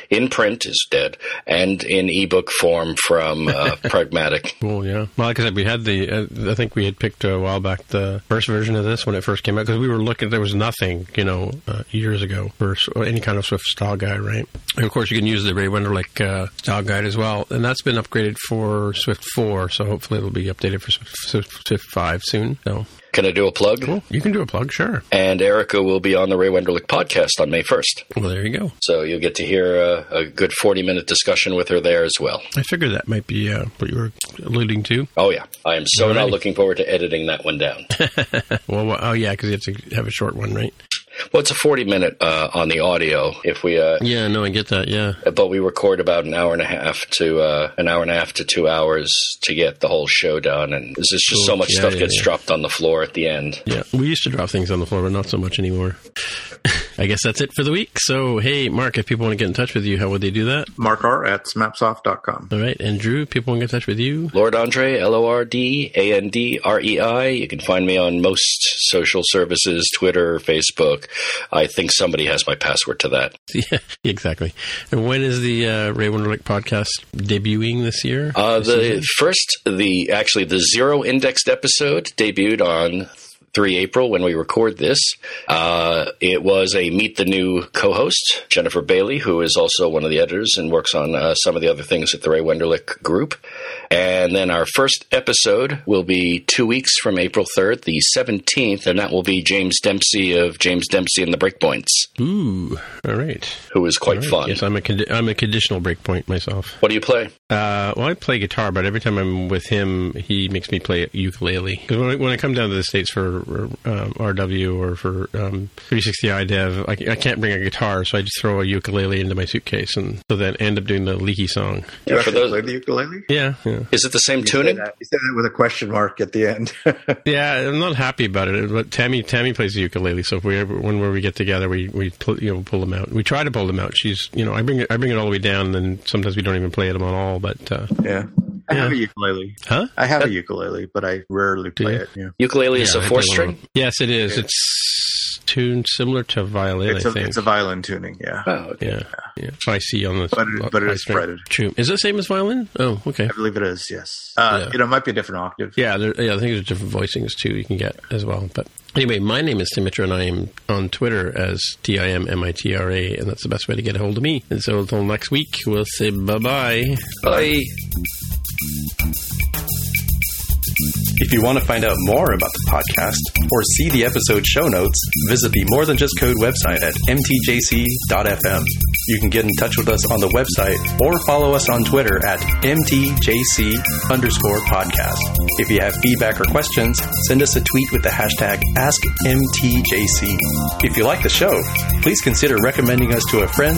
in print, is dead, and in ebook form from uh, Pragmatic. Cool, yeah. Well, like I said, we had the, uh, I think we had picked a while back the first version of this when it first came out because we were looking, there was nothing, you know, uh, years ago for any kind of Swift style guide, right? And of course, you can use the Ray Wenderlich uh, style guide as well. And that's been upgraded for Swift 4, so hopefully it'll be updated for Swift, Swift, Swift 5 soon. So, Can I do a plug? Cool. You can do a plug, sure. And Erica will be on the Ray Wenderlich podcast on May 1st. Well, there you go. So you'll get to hear a, a good 40 minute discussion with her there as well. I figured that might be uh, what you were alluding to. Oh, yeah. I am so Alrighty. not looking forward to editing that one down. Well, well, oh yeah, because you have to have a short one, right? Well, it's a 40 minute uh, on the audio. If we, uh, Yeah, no, I get that. Yeah. but we record about an hour and a half to uh, an hour and a half to two hours to get the whole show done. And there's just Cool. so much Yeah, stuff yeah, gets yeah. dropped on the floor at the end. Yeah, we used to drop things on the floor, but not so much anymore. I guess that's it for the week. So, hey, Mark, if people want to get in touch with you, how would they do that? Mark R at smapsoft.com. All right, and Dru, people want to get in touch with you. Lord Andrei, L O R D A N D R E I. You can find me on most social services Twitter, Facebook. I think somebody has my password to that. Yeah, exactly. And when is the uh, Ray Wenderlich podcast debuting this year? Uh, the season? first, the actually the zero indexed episode debuted on 3 April when we record this. Uh, it was a meet the new co-host, Jennifer Bailey, who is also one of the editors and works on uh, some of the other things at the Ray Wenderlich group. And then our first episode will be two weeks from April 3rd, the 17th, and that will be James Dempsey of James Dempsey and the Breakpoints, Ooh, all right. who is quite All right. fun. Yes, I'm a condi- I'm a conditional breakpoint myself. what do you play? Uh, well, I play guitar, but every time I'm with him, he makes me play ukulele. Because when I, when I come down to the states for um, RW or for um, 360iDev, I, I can't bring a guitar, so I just throw a ukulele into my suitcase, and so then end up doing the leaky song. You Yeah, for actually those- play the ukulele? Yeah, yeah, Is it the same You tuning? said, that, you said that with a question mark at the end. yeah. I'm not happy about it, but Tammy Tammy plays the ukulele, so if we ever whenever we get together, we we pull, you know pull them out. We try to pull them out. She's you know I bring it I bring it all the way down, and sometimes we don't even play them at all. But uh, yeah. I have a ukulele. huh? I have a ukulele, but I rarely play it. Yeah. Ukulele is Yeah, a I four string? Yes, it is. It's tuned similar to violin, It's I a, think. it's a violin tuning, yeah. Oh, okay. yeah, yeah. So I see on the. But it- but it high is fretted. True. Is it the same as violin? Oh, okay. I believe it is, yes. Uh, Yeah. You know, it might be a different octave. Yeah, there, yeah. I think there's different voicings too you can get as well. But anyway, my name is Tim Mitra, and I am on Twitter as T I M M I T R A, and that's the best way to get a hold of me. And so until next week, we'll say bye bye bye. If you want to find out more about the podcast or see the episode show notes, visit the More Than Just Code website at mtjc.fm. You can get in touch with us on the website or follow us on Twitter at mtjc underscore podcast. If you have feedback or questions, send us a tweet with the hashtag AskMTJC. If you like the show, please consider recommending us to a friend,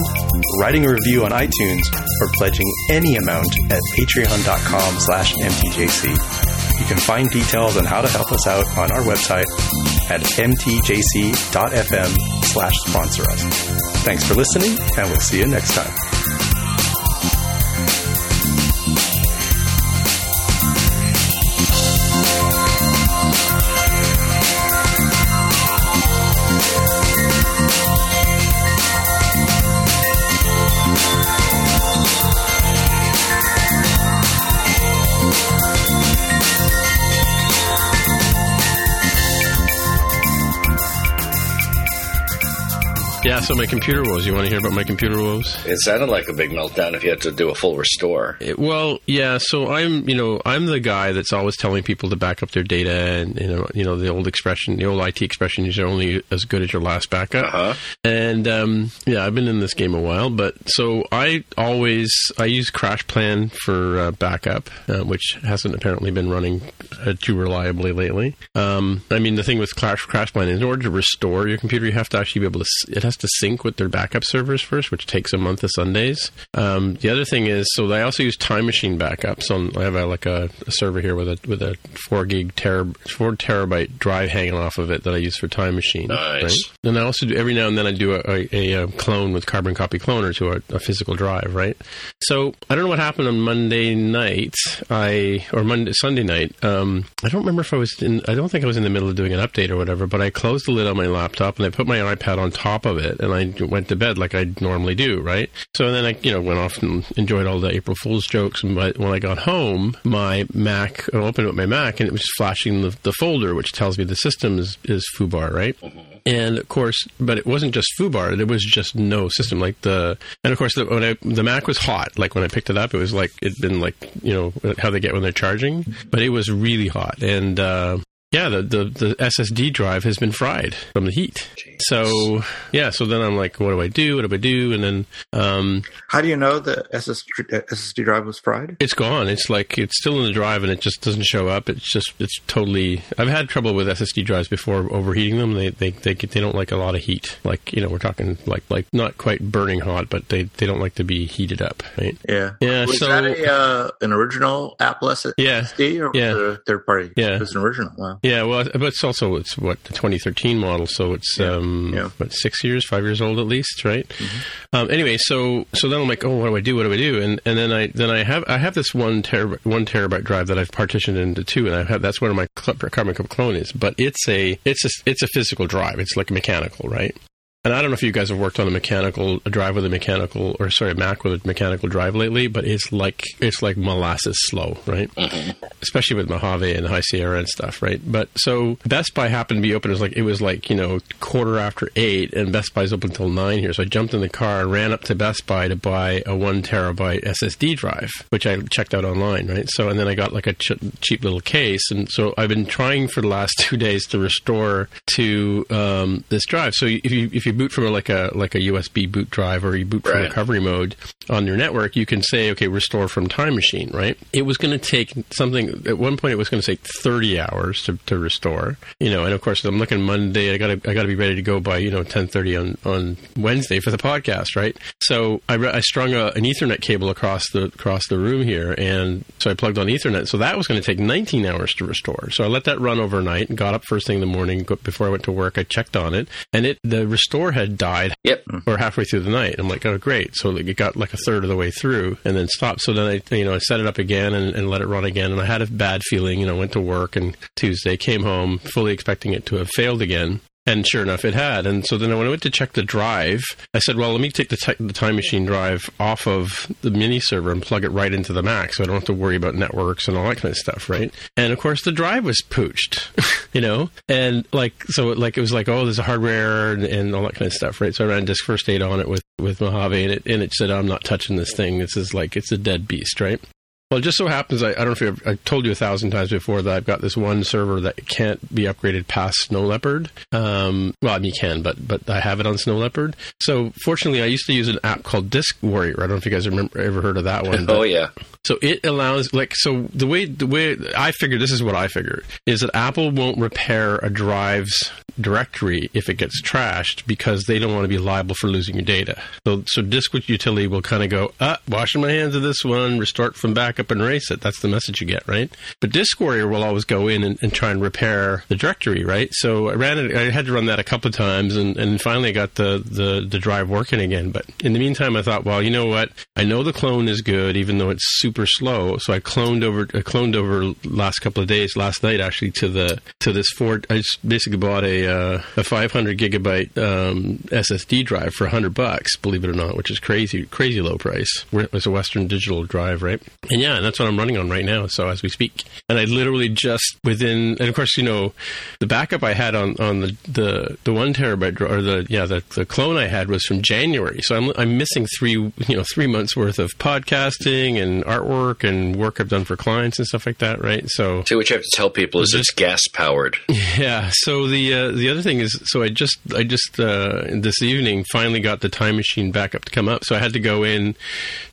writing a review on iTunes, or pledging any amount at patreon.com slash mtjc. You can find details on how to help us out on our website at mtjc.fm slash sponsor us. Thanks for listening, and we'll see you next time. So my computer woes. You want to hear about my computer woes? It sounded like a big meltdown if you had to do a full restore. It- well, yeah. So I'm, you know, I'm the guy that's always telling people to back up their data, and you know, you know, the old expression, the old IT expression, is you're only as good as your last backup. Uh-huh. And um, yeah, I've been in this game a while, but so I always I use CrashPlan for uh, backup, uh, which hasn't apparently been running uh, too reliably lately. Um, I mean, the thing with Crash CrashPlan is in order to restore your computer, you have to actually be able to. It has to sync with their backup servers first, which takes a month of Sundays. Um, the other thing is, so I also use Time Machine backups. On I have a, like a, a server here with a with a four gig ter- four terabyte drive hanging off of it that I use for Time Machine. Nice. And I also do every now and then I do a, a, a, clone with Carbon Copy Cloner to a, a physical drive, right? So I don't know what happened on Monday night. I or Monday Sunday night. Um, I don't remember if I was in. I don't think I was in the middle of doing an update or whatever. But I closed the lid on my laptop and I put my iPad on top of it and I went to bed like I normally do, right? So then I you know went off and enjoyed all the April Fool's jokes. And by, when I got home, my Mac I opened up my Mac and it was flashing the, the folder which tells me the system is is foobar, right? And of course, but it wasn't just foobar. It was just no system. Like the, and of course, the, when I, the Mac was hot. Like when I picked it up, it was like it'd been like you know how they get when they're charging. But it was really hot, and uh, yeah, the, the, the SSD drive has been fried from the heat. So yeah, so then I'm like, what do I do? What do I do? And then um, How do you know the SSD, SSD drive was fried? it's gone. It's like it's still in the drive and it just doesn't show up. It's just it's totally. I've had trouble with SSD drives before overheating them. They they they, get, they don't like a lot of heat. Like you know we're talking like like not quite burning hot, but they they don't like to be heated up. Right? Yeah. Yeah, Was so- that a, uh, an original Apple SSD Yeah. or Yeah. third party? Yeah. It was an original. Wow. Yeah, well, but it's also it's what the 2013 model, so it's Yeah, um yeah. what six years, five years old at least, right? Um, anyway, so so then I'm like, oh, what do I do? What do I do? And and then I then I have I have this one terabyte one terabyte drive that I've partitioned into two, and I have that's where my cl- carbon copy clone is. But it's a it's a it's a physical drive. It's like mechanical, right? And I don't know if you guys have worked on a mechanical a drive with a mechanical or sorry, a Mac with a mechanical drive lately, but it's like it's like molasses slow, right? Especially with Mojave and High Sierra and stuff, right? But so Best Buy happened to be open. It was like it was like you know quarter after eight, and Best Buy's open until nine here. So I jumped in the car and ran up to Best Buy to buy a one terabyte SSD drive, which I checked out online, right? So and then I got like a ch- cheap little case, and so I've been trying for the last two days to restore to um, this drive. So if you if you boot from a, like a like a USB boot drive or you boot from Right. recovery mode on your network, you can say, okay, restore from time machine, right? It was going to take something. At one point, it was going to take thirty hours to, to restore. You know, and of course, I'm looking Monday. I got I got to be ready to go by you know ten thirty on on Wednesday for the podcast, right? So I, I strung a, an Ethernet cable across the across the room here, and so I plugged on Ethernet. So that was going to take 19 hours to restore. So I let that run overnight and got up first thing in the morning before I went to work. I checked on it, and it the restore had died Yep. or halfway through the night. I'm like, oh, great. So like, it got like a third of the way through and then stopped. So then I, you know, I set it up again and, and let it run again. And I had a bad feeling, you know, went to work and Tuesday came home fully expecting it to have failed again. And sure enough, it had. And so then when I went to check the drive, I said, well, let me take the, the time machine drive off of the mini server and plug it right into the Mac so I don't have to worry about networks and all that kind of stuff, right? And of course, the drive was pooched, you know? And like, so it, like, it was like, oh, there's a hardware and, and all that kind of stuff, right? So I ran disk first aid on it with, with Mojave and it, and it said, I'm not touching this thing. This is like, it's a dead beast, right? Well, it just so happens, I, I don't know if I've, I told you a thousand times before that I've got this one server that can't be upgraded past Snow Leopard. Um, well, I mean, you can, but but I have it on Snow Leopard. So fortunately, I used to use an app called Disk Warrior. I don't know if you guys remember ever heard of that one. but- Oh yeah. So it allows, like, so the way the way I figured this is what I figured is that Apple won't repair a drive's directory if it gets trashed because they don't want to be liable for losing your data. So, so Disk Utility will kind of go, ah, washing my hands of this one, restart from backup and erase it. That's the message you get, right? But Disk Warrior will always go in and, and try and repair the directory, right? So I ran it. I had to run that a couple of times, and, and finally I got the, the the drive working again. But in the meantime, I thought, well, you know what? I know the clone is good, even though it's super slow. So I cloned over. I cloned over last couple of days, last night actually, to the to this Ford. I basically bought a uh, a 500 gigabyte um, SSD drive for 100 bucks, believe it or not, which is crazy, crazy low price. It's a Western Digital drive, right? And yeah, and that's what I'm running on right now. So as we speak, and I literally just within, and of course, you know, the backup I had on on the the, the one terabyte or the yeah the, the clone I had was from January. So I'm I'm missing three you know three months worth of podcasting and artwork and work I've done for clients and stuff like that, right? So See, what you have to tell people is it's gas powered. yeah. So the uh, the other thing is, so I just I just uh, this evening finally got the time machine backup to come up. So I had to go in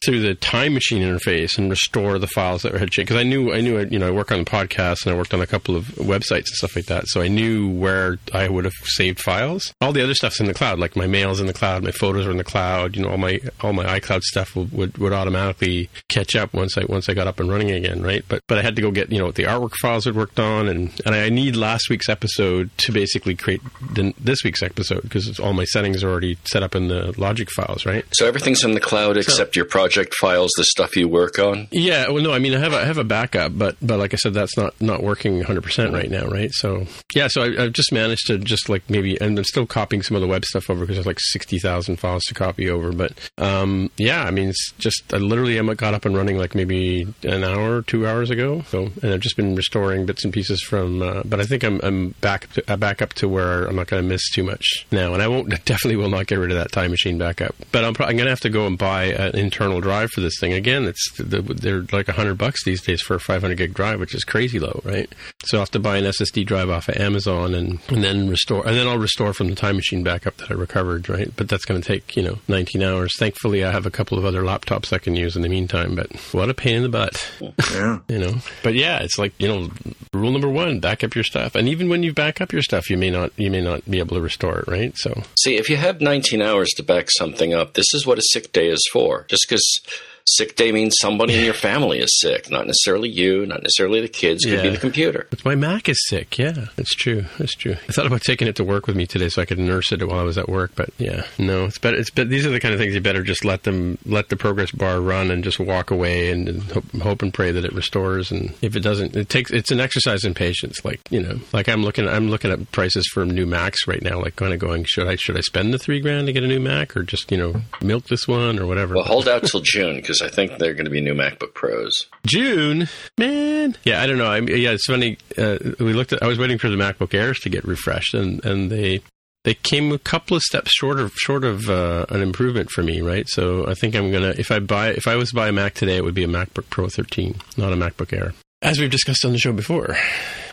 through the time machine interface and restore the files that had changed because I knew I knew you know I work on the podcast and I worked on a couple of websites and stuff like that. So I knew where I would have saved files. All the other stuff's in the cloud, like my mails in the cloud, my photos are in the cloud. You know, all my all my iCloud stuff would, would, would automatically catch up once I once I got up and running again, right? But but I had to go get you know the artwork files I'd worked on, and and I need last week's episode to basically create the, this week's episode because all my settings are already set up in the Logic files, right? So everything's in the cloud except your project files, the stuff you work on. Yeah, well, no, I mean, I have a, I have a backup, but but like I said, that's not not working 100 percent right now, right? So yeah, so I, I've just managed to just like maybe, and I'm still copying some of the web stuff over because there's like 60,000 files to copy over, but um, yeah, I mean, it's just I literally am got up and running like like maybe an hour, two hours ago. So, and I've just been restoring bits and pieces from. Uh, but I think I'm, I'm back to, uh, back up to where I'm not going to miss too much now, and I won't definitely will not get rid of that time machine backup. But I'm, pro- I'm going to have to go and buy an internal drive for this thing again. It's the, they're like hundred bucks these days for a 500 gig drive, which is crazy low, right? So I have to buy an SSD drive off of Amazon and and then restore, and then I'll restore from the time machine backup that I recovered, right? But that's going to take you know 19 hours. Thankfully, I have a couple of other laptops I can use in the meantime. But what a pain in the butt, Yeah. you know. But yeah, it's like you know, rule number one: back up your stuff. And even when you back up your stuff, you may not you may not be able to restore it, right? So See, if you have 19 hours to back something up, this is what a sick day is for. Just because sick day means somebody in your family is sick, not necessarily you, not necessarily the kids, could be the computer. My Mac is sick. Yeah, that's true. It's true. I thought about taking it to work with me today so I could nurse it while I was at work. But yeah, no, it's better. It's but these are the kind of things you better just let them let the progress bar run and just walk away and, and hope, hope and pray that it restores. And if it doesn't, it takes. It's an exercise in patience. Like you know, like I'm looking. I'm looking at prices for new Macs right now. Like kind of going, should I should I spend the three grand to get a new Mac or just you know milk this one or whatever. Well, hold out till June because I think they're going to be new MacBook Pros. June, man. Yeah, I don't know. I yeah, it's funny. Uh, we looked at. I was waiting for the MacBook Airs to get refreshed, and and they they came a couple of steps short of short of uh, an improvement for me, right? So I think I'm gonna if I buy if I was to buy a Mac today, it would be a MacBook Pro 13, not a MacBook Air, as we've discussed on the show before.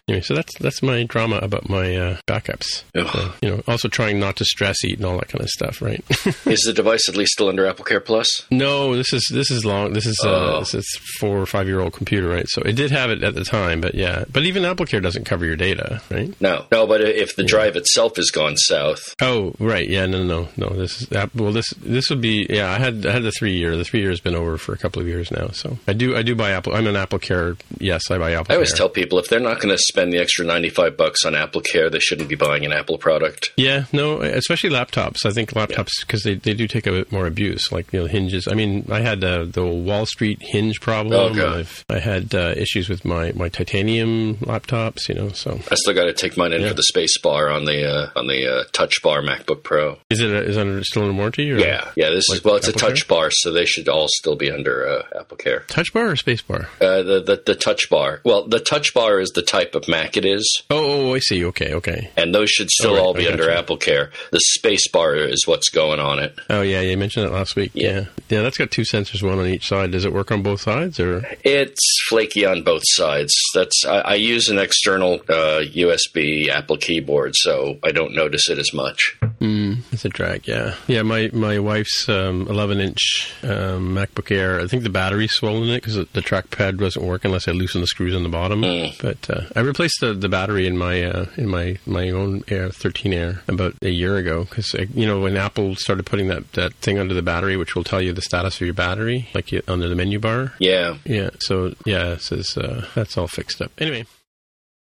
Anyway, so that's that's my drama about my uh, backups. So, you know, also trying not to stress eat and all that kind of stuff, right? Is the device at least still under Apple Care Plus? No, this is this is long. This is uh, Oh. this is four or five year old computer, right? So it did have it at the time, but yeah. But even AppleCare doesn't cover your data, right? No, no. But if the drive itself has gone south, Oh, right. Yeah. No, no, no. no this is well. This this would be yeah. I had I had the three year. The three year has been over for a couple of years now. So I do I do buy Apple. I'm an Apple Care. Yes, I buy Apple. I always tell people if they're not going to spend the extra ninety-five bucks on Apple Care, they shouldn't be buying an Apple product. Yeah, no, especially laptops. I think laptops because they, they do take a bit more abuse, like you know hinges. I mean, I had uh, the Wall Street hinge problem. Oh, I had uh, issues with my, my titanium laptops. You know, so I still got to take mine in Yeah. for the space bar on the uh, on the uh, Touch Bar MacBook Pro. is it is it under, still under warranty? Or Yeah, yeah. This is well, it's a Apple Touch Bar, so they should all still be under uh, Apple Care. Touch bar or space bar? Uh, the, the the Touch Bar. Well, the Touch Bar is the type of Mac it is, Oh, oh, I see. Okay, okay. and those should still All right, all be under gotcha. Apple Care. The Space Bar is what's going on it. Oh, yeah, you mentioned it last week. Yeah. Yeah, yeah, that's got two sensors, one on each side. Does it work on both sides, or It's flaky on both sides. That's I, I use an external uh, USB Apple keyboard, so I don't notice it as much. mm, it's a drag? Yeah, yeah. My my wife's um, 11 inch um, MacBook Air. I think the battery's swollen in it because the trackpad doesn't work unless I loosen the screws on the bottom. Mm. But uh, I replaced the, the battery in my uh, in my my own Air 13 Air about a year ago because you know when Apple started putting that that thing under the battery, which will tell you the status of your battery, like under the menu bar. Yeah, Yeah. So yeah, it says uh, that's all fixed up. Anyway.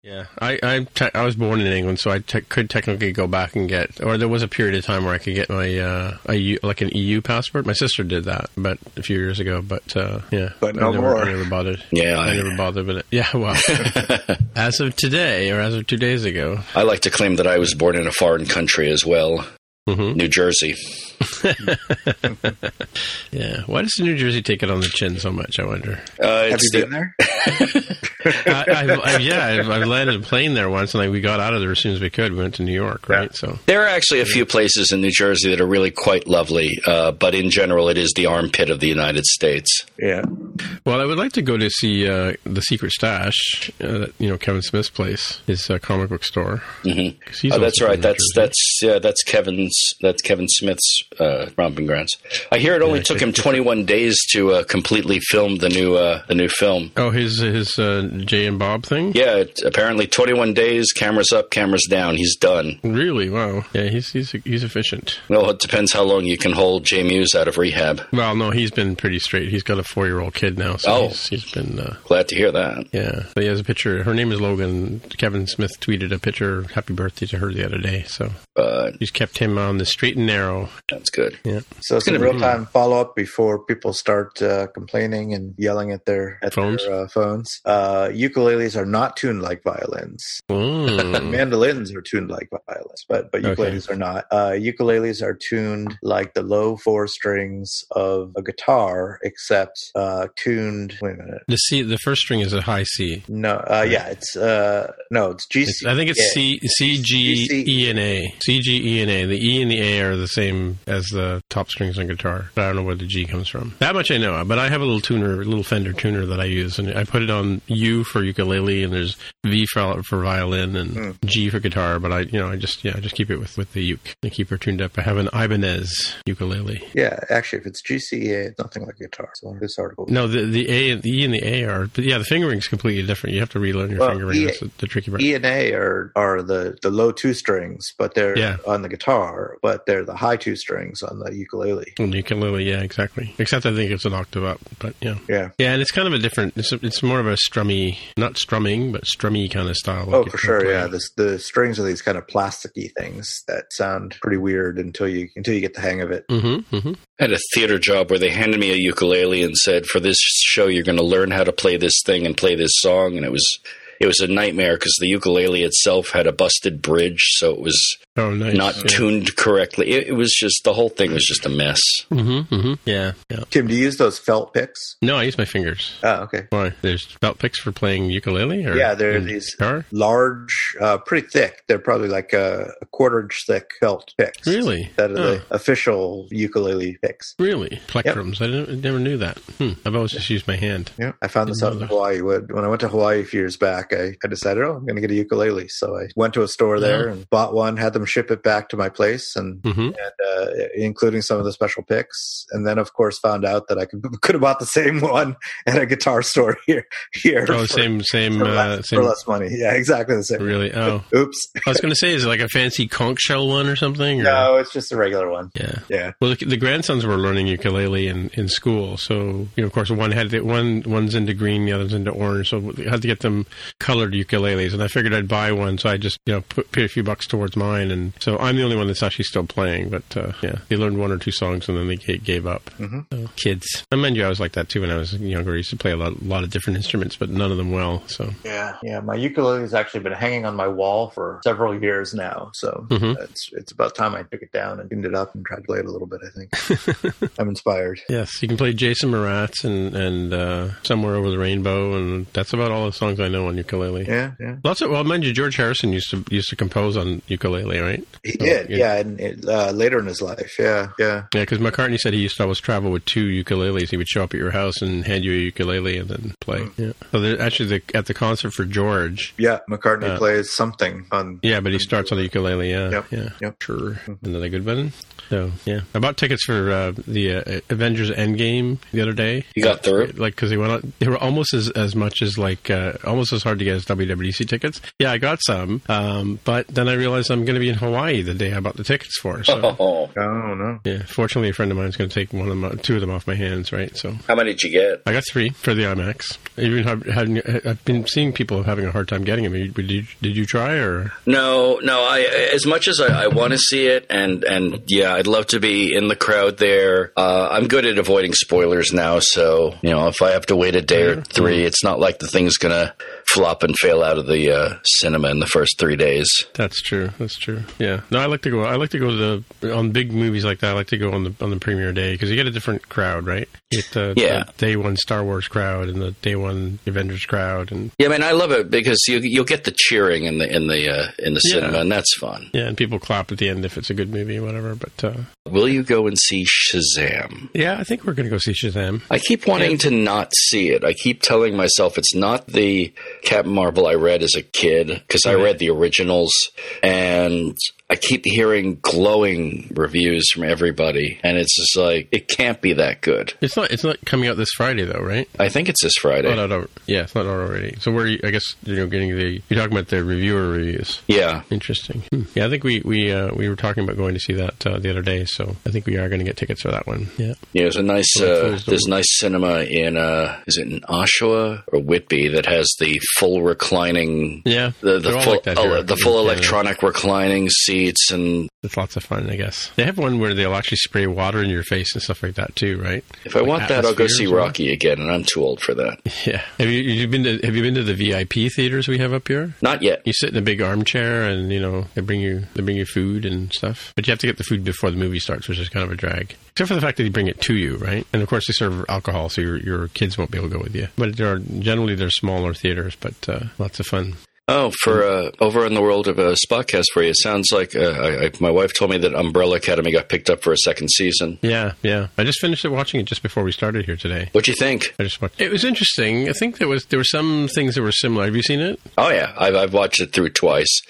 Yeah, I I, te- I was born in England, so I te- could technically go back and get, or there was a period of time where I could get my uh, a U, like an EU passport. My sister did that, but a few years ago. But uh, yeah, But no I never, more. I never bothered. yeah. I I, never bothered with it. Yeah, well, as of today, or as of two days ago. I like to claim that I was born in a foreign country as well, hmm New Jersey. Yeah. Why does New Jersey take it on the chin so much? I wonder. Uh, Have it's you the- been there? I, I've, I, yeah, I've, I've landed a plane there once, and like, we got out of there as soon as we could. We went to New York, right? So. There are actually a few places in New Jersey that are really quite lovely, uh, but in general, it is the armpit of the United States. Yeah. Well, I would like to go to see uh, the Secret Stash, uh, you know, Kevin Smith's place, his uh, comic book store. hmm 'Cause he's Oh, that's right. That's Jersey. that's yeah. That's Kevin's. That's Kevin Smith's uh, romping grounds. I hear it only Yeah, took him 21 days to uh, completely film the new uh, the new film. Oh, his his uh, Jay and Bob thing. Yeah, it, apparently 21 days, cameras up, cameras down. He's done. Really? Wow. Yeah, he's he's he's efficient. Well, it depends how long you can hold Jay Mewes out of rehab. Well, no, he's been pretty straight. He's got a four year old kid now, so Oh. he's, he's been. Uh, Glad to hear that. yeah, but he has a picture. Her name is Logan. Kevin Smith tweeted a picture, "Happy birthday" to her the other day. So he's kept him on the straight and narrow. that's good. Yeah. So some gonna be- real time follow up before people start uh, complaining and yelling at their at Phones? Their, uh, phones. Uh, ukuleles are not tuned like violins. Mm. Mandolins are tuned like violins, but but Okay. ukuleles are not. Uh, ukuleles are tuned like the low four strings of a guitar, except uh, tuned tuned. Wait a minute. The C, the first string is a high C. No, uh, yeah, it's uh, no, it's G. It's, I think it's yeah. C, C, G, E, and A. C, G, E, and A. The E and the A are the same as the top strings on guitar. But I don't know where the G comes from. That much I know. But I have a little tuner, a little Fender tuner that I use, and I put it on U for ukulele, and there's V for, for violin, and Hmm. G for guitar. But I, you know, I just yeah, I just keep it with with the uke. I keep her tuned up. I have an Ibanez ukulele. Yeah, actually, if it's GCEA, it's nothing like guitar. So this article. No, the the A, the E, and the A are, but yeah, the fingering's completely different. You have to relearn your Well, fingering. E- That's the, the tricky part. E and A are are the the low two strings, but they're Yeah. on the guitar, but they're the high two strings on the ukulele. On the ukulele, yeah, exactly. Except I think it's an octave up, but yeah. Yeah. Yeah, and it's kind of a different. It's, it's more of a strummy, not strumming, but strummy kind of style. Oh, for sure. you're Yeah, the the strings are these kind of plasticky things that sound pretty weird until you until you get the hang of it. Mhm, mhm. I had a theater job where they handed me a ukulele and said, "For this show, you're going to learn how to play this thing and play this song." And it was it was a nightmare because the ukulele itself had a busted bridge, so it was Oh, nice. not yeah. tuned correctly. It, it was just the whole thing was just a mess. Mhm, mhm. Yeah, yeah. Tim, do you use those felt picks? No, I use my fingers. Oh, okay. Why? There's felt picks for playing ukulele, or Yeah, they're these guitar. large, uh, pretty thick. They're probably like a, a quarter inch thick felt picks. Really? That are Oh. the official ukulele picks. Really, plectrums. I didn't, never knew that. Hmm. I've always just used my hand. Yeah, I found this Didn't out in. Hawaii. When when I went to Hawaii a few years back, I, I decided, oh, I'm going to get a ukulele. So I went to a store there Yeah. and bought one, had them ship it back to my place, and, hmm and uh, including some of the special picks. And then, of course, found out that I could could have bought the same one at a guitar store here. Here, Oh, for- same, same, for, uh, less, same. for less money. Yeah, exactly the same. Really? Oh, Oops. I was going to say, is it like a fancy conch shell one or something? Or? No, it's just a regular one. Yeah. Yeah. Well, the, the grandsons were learning ukulele in, in school, so you know, of course, one had to, one one's into green, the other's into orange, so we had to get them colored ukuleles. And I figured I'd buy one, so I just you know put, pay a few bucks towards mine, and so I'm the only one that's actually still playing. But uh, yeah, they learned one or two songs and then they ga- gave up. Mhm. So, kids, I mind you, I was like that too when I was younger. I used to play a lot, lot of different instruments, but none of them well. So Yeah, yeah. My ukulele has actually been hanging on my wall for several years now, so Mhm. it's it's about time I took it down and tuned it up and tried to play it a little bit. I think I'm inspired. yes, you can play Jason Mraz and and uh, somewhere over the rainbow, and that's about all the songs I know on ukulele. Yeah, yeah. Lots of well, mind you, George Harrison used to used to compose on ukulele, right? He Oh, did, yeah. yeah, and it, uh, later in his life, yeah, yeah. Yeah, because McCartney said he used to always travel with two ukuleles. He would show up at your house and hand you a ukulele and then play. Yeah. So there, actually, the, at the concert for George. Yeah, McCartney Uh, plays something on. Yeah, but he starts on the ukulele. Yeah, Yep, yeah, yep. sure. Another good one. So yeah, I bought tickets for uh, the uh, Avengers Endgame the other day. You got through? like because they went on, they were almost as as much as like uh, almost as hard to get as WWDC tickets. Yeah, I got some, um, but then I realized I'm going to be in Hawaii the day I bought the tickets for. So Oh, Oh no! yeah, fortunately, a friend of mine is going to take one of them, two of them off my hands. Right, so how many did you get? I got three for the IMAX. I even have, I've been seeing people having a hard time getting them. Did you, did you try or? No, no. I as much as I, I want to see it, and and yeah, I'd love to be in the crowd there. Uh, I'm good at avoiding spoilers now, so you know, if I have to wait a day or three, it's not like the thing's gonna flop and fail out of the uh, cinema in the first three days. That's true. That's true. Yeah. No, I like to go. I like to go to the on big movies like that. I like to go on the on the premiere day because you get a different crowd, right? You get the, Yeah. the day one Star Wars crowd and the day one Avengers crowd, and Yeah, man, I love it because you you'll get the cheering in the in the uh, in the Yeah. cinema, and that's fun. yeah, and people clap at the end if it's a good movie or whatever. But uh, Will you go and see Shazam? yeah, I think we're going to go see Shazam. I keep wanting to not see it. I keep telling myself it's not the Captain Marvel I read as a kid because I mm-hmm. read the originals and I keep hearing glowing reviews from everybody and it's just like it can't be that good. It's not. It's not coming out this Friday though, right? I think it's this Friday. Oh, no, no. Yeah, it's not out already. So where? You, I guess you know, getting the. You're talking about the reviewer reviews. Yeah. Interesting. Hmm. Yeah, I think we we uh, we were talking about going to see that uh, the other day. So I think we are going to get tickets for that one. Yeah. Yeah, there's a nice uh, there's door. nice cinema in uh is it in Oshawa or Whitby that has the full reclining Yeah. the, the They're full like that uh, the full Canada. electronic reclining seats sheets and It's lots of fun, I guess. They have one where they'll actually spray water in your face and stuff like that too, right? if I want that, I'll go see Rocky again, and I'm too old for that. Yeah. Have you you've been to Have you been to the VIP theaters we have up here? Not yet. You sit in a big armchair, and you know they bring you they bring you food and stuff. But you have to get the food before the movie starts, which is kind of a drag. Except for the fact that they bring it to you, right? And of course they serve alcohol, so your your kids won't be able to go with you. But there are generally they're smaller theaters, but uh, lots of fun. Oh, for uh, over in the world of a Spotcast for you, it sounds like uh, I, I, my wife told me that Umbrella Academy got picked up for a second season. Yeah, yeah. I just finished it watching it just before we started here today. What'd you think? I just watched. It was interesting. I think there was there were some things that were similar. Have you seen it? Oh yeah, I've, I've watched it through twice.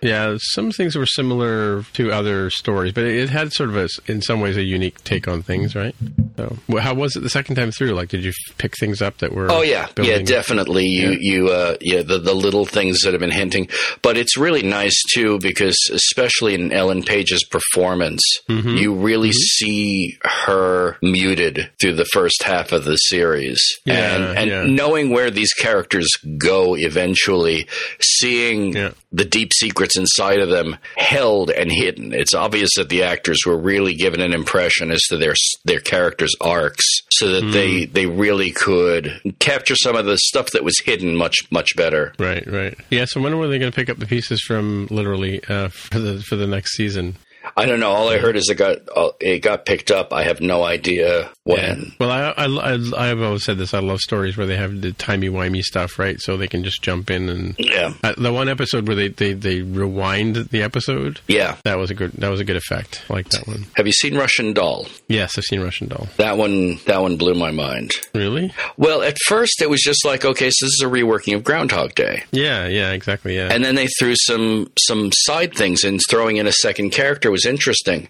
Yeah, some things were similar to other stories, but it had sort of a, in some ways, a unique take on things, right? So, well, how was it the second time through? Like, did you pick things up that were? Oh yeah, yeah, definitely. You Yeah. you uh, yeah the the little things that have been hinting, but it's really nice too because especially in Ellen Page's performance, Mm-hmm. you really see her muted through the first half of the series, Yeah, and and yeah. knowing where these characters go eventually, seeing Yeah. the deep secrets inside of them held and hidden. It's obvious that the actors were really given an impression as to their their characters' arcs, so that they Hmm. they really could capture some of the stuff that was hidden much much better. Right, right. Yeah. So when were they going to pick up the pieces from literally uh, for the for the next season? I don't know. All I heard is it got uh, it got picked up. I have no idea when. Well, I, I, I, I've always said this. I love stories where they have the timey wimey stuff, right? So they can just jump in and Yeah, uh, the one episode where they, they, they rewind the episode. yeah. That was a good. That was a good effect. I like that one. Have you seen Russian Doll? Yes, I've seen Russian Doll. That one that one blew my mind. Really? Well, at first it was just like, okay, so this is a reworking of Groundhog Day. Yeah, yeah, exactly. Yeah. And then they threw some some side things in. Throwing in a second character was interesting,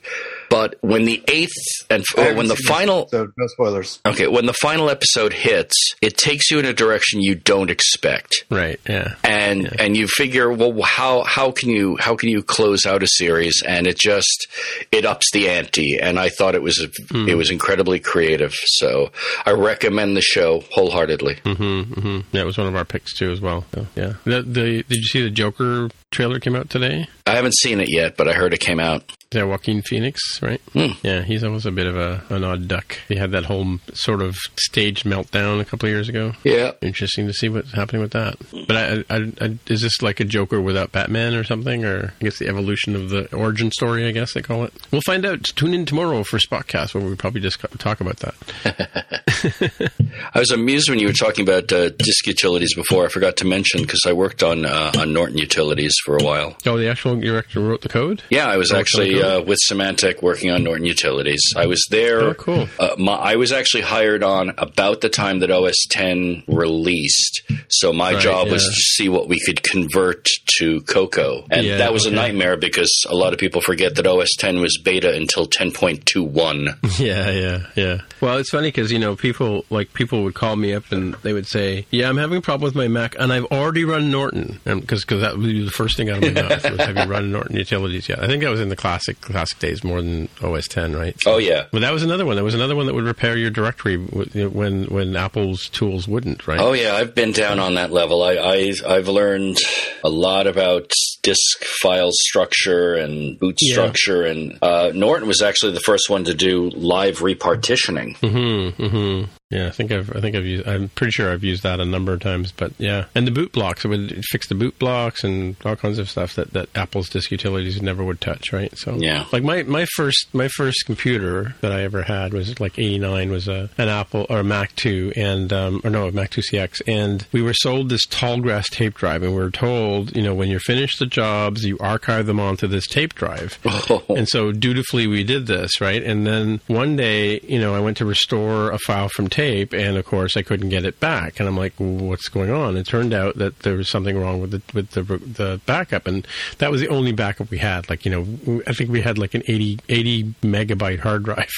but when the eighth and I or when the final so no spoilers. okay when the final episode hits, it takes you in a direction you don't expect, right. Yeah. and and you figure, well, how how can you how can you close out a series? And it just it ups the ante. And I thought it was Hmm. it was incredibly creative. So I recommend the show wholeheartedly. Mm-hmm, mm-hmm. Yeah, it was one of our picks too, as well. So, yeah. The, the did you see the Joker trailer came out today? I haven't seen it yet, but I heard it came out. Yeah, Joaquin Phoenix, right? Hmm. Yeah, he's always a bit of a an odd duck. He had that whole sort of stage meltdown a couple of years ago. Yeah. Interesting to see what's happening with that. But I, I, I, is this like a Joker without Batman or something, or I guess the evolution of the origin story? I guess they call it. We'll find out. Tune in tomorrow for Spotcast, where we probably just talk about that. I was amused when you were talking about uh, disk utilities before. I forgot to mention because I worked on uh, on Norton Utilities for a while. Oh, the actual director wrote the code. Yeah, I was actually. Uh, with Symantec working on Norton Utilities. I was there. Oh, cool. Uh, my, I was actually hired on about the time that OS 10 released. So my Right, job was to see what we could convert to Cocoa. And Yeah, that was okay. a nightmare because a lot of people forget that OS 10 was beta until 10.21. Yeah, yeah, yeah. Well, it's funny because you know people like people would call me up and they would say, "Yeah, I'm having a problem with my Mac, and I've already run Norton," because because that would be the first thing out of my mouth was, "Have you run Norton Utilities yet?" I think that was in the classic classic days more than OS 10, right? oh, yeah. But that was another one. There was another one that would repair your directory w- you know, when when Apple's tools wouldn't, right? Oh yeah, I've been down on that level. I, I I've learned a lot about disk file structure and boot Yeah. structure, and uh, Norton was actually the first one to do live repartitioning. Mm-hmm. Mm-hmm. Yeah, I think I've I think I've used. I'm pretty sure I've used that a number of times. But yeah, and the boot blocks it would fix the boot blocks and all kinds of stuff that, that Apple's disk utilities never would touch. Right. So Yeah. like my, my first my first computer that I ever had was like '89 was a an Apple or a Mac 2 and um, or no a Mac 2 CX and we were sold this Tallgrass tape drive and we were told you know when you're finished the jobs you archive them onto this tape drive. And so dutifully we did this, right? And then one day, you know, I went to restore a file from tape, and of course I couldn't get it back. And I'm like, "What's going on?" It turned out that there was something wrong with the with the the backup, and that was the only backup we had. Like, you know, I think we had like an 80, 80 megabyte hard drive,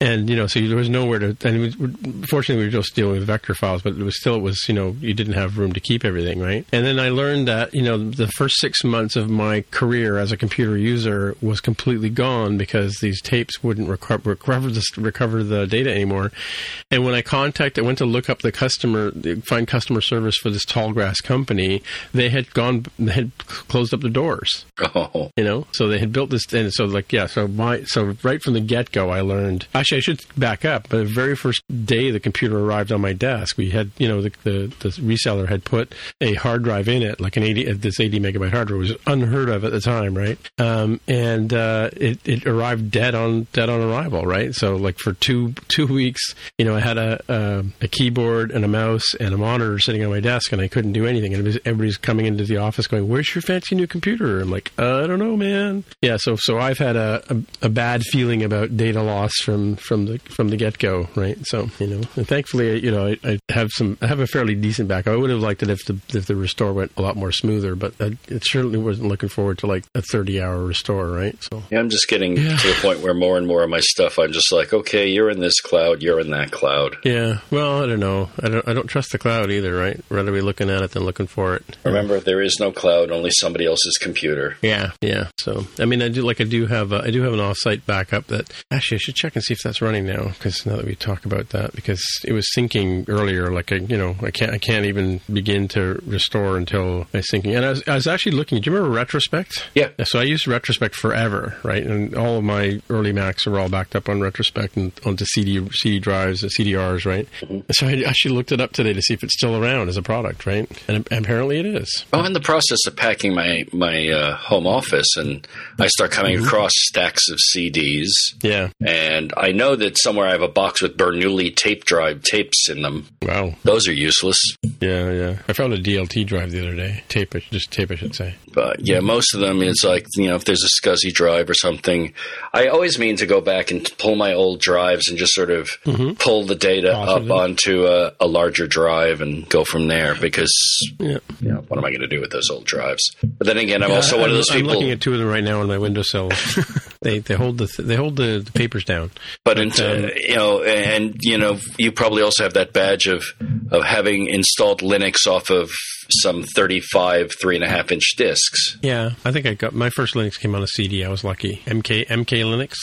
and you know, so there was nowhere to. And was, fortunately, we were just dealing with vector files, but it was still it was you know you didn't have room to keep everything, right? And then I learned that you know the first six months of my career as a computer user was completely gone because these tapes wouldn't recover recover the, recover the data anymore. And when I contact. I went to look up the customer, find customer service for this Tallgrass company. They had gone, they had closed up the doors. Oh, You know, so they had built this, and so like yeah, so my so right from the get go, I learned. Actually, I should back up. But the very first day the computer arrived on my desk, we had you know the the, the reseller had put a hard drive in it, like an eighty uh, this eighty megabyte hard drive was unheard of at the time, right? Um, and uh, it it arrived dead on dead on arrival, right? So like for two two weeks, you know, I had a a, a keyboard and a mouse and a monitor sitting on my desk, and I couldn't do anything. And was, everybody's coming into the office going, "Where's your fancy new computer?" I'm like, "I don't know, man." Yeah, so so I've had a, a, a bad feeling about data loss from from the from the get go, right? So you know, and thankfully, you know, I, I have some I have a fairly decent backup. I would have liked it if the if the restore went a lot more smoother, but I, it certainly wasn't looking forward to like a 30 hour restore, right? So yeah. I'm just getting Yeah. to the point where more and more of my stuff, I'm just like, okay, you're in this cloud, you're in that cloud. yeah, well, I don't know. I don't I don't trust the cloud either, right? Rather be looking at it than looking for it. Remember, there is no cloud, only somebody else's computer. Yeah, yeah. So I mean, I do like I do have a, I do have an offsite backup that actually I should check and see if that's running now because now that we talk about that because it was syncing earlier. Like I, you know, I can't I can't even begin to restore until I syncing. And I was, I was actually looking. Do you remember Retrospect? Yeah. So I used Retrospect forever, right? And all of my early Macs are all backed up on Retrospect and onto CD CD drives, and Right? So I actually looked it up today to see if it's still around as a product, right? And apparently it is. I'm in the process of packing my my uh, home office, and I start coming across stacks of CDs. Yeah. And I know that somewhere I have a box with Bernoulli tape drive tapes in them. Wow. Those are useless. Yeah, yeah. I found a DLT drive the other day. Tape, just tape, I should say. But yeah, mm-hmm. most of them it's like you know if there's a SCSI drive or something, I always mean to go back and pull my old drives and just sort of mm-hmm. pull the data up onto a, a larger drive and go from there because Yeah. you know what am I going to do with those old drives? But then again, I'm also one of those I'm people. looking at two of them right now on my windowsill. they they hold the th- they hold the, the papers down. But into, um, you know, and you know, you probably also have that badge of of having installed Linux off of some 35 three and a half inch discs. Yeah, I think I got my first Linux came on a CD. I was lucky. MK MK Linux,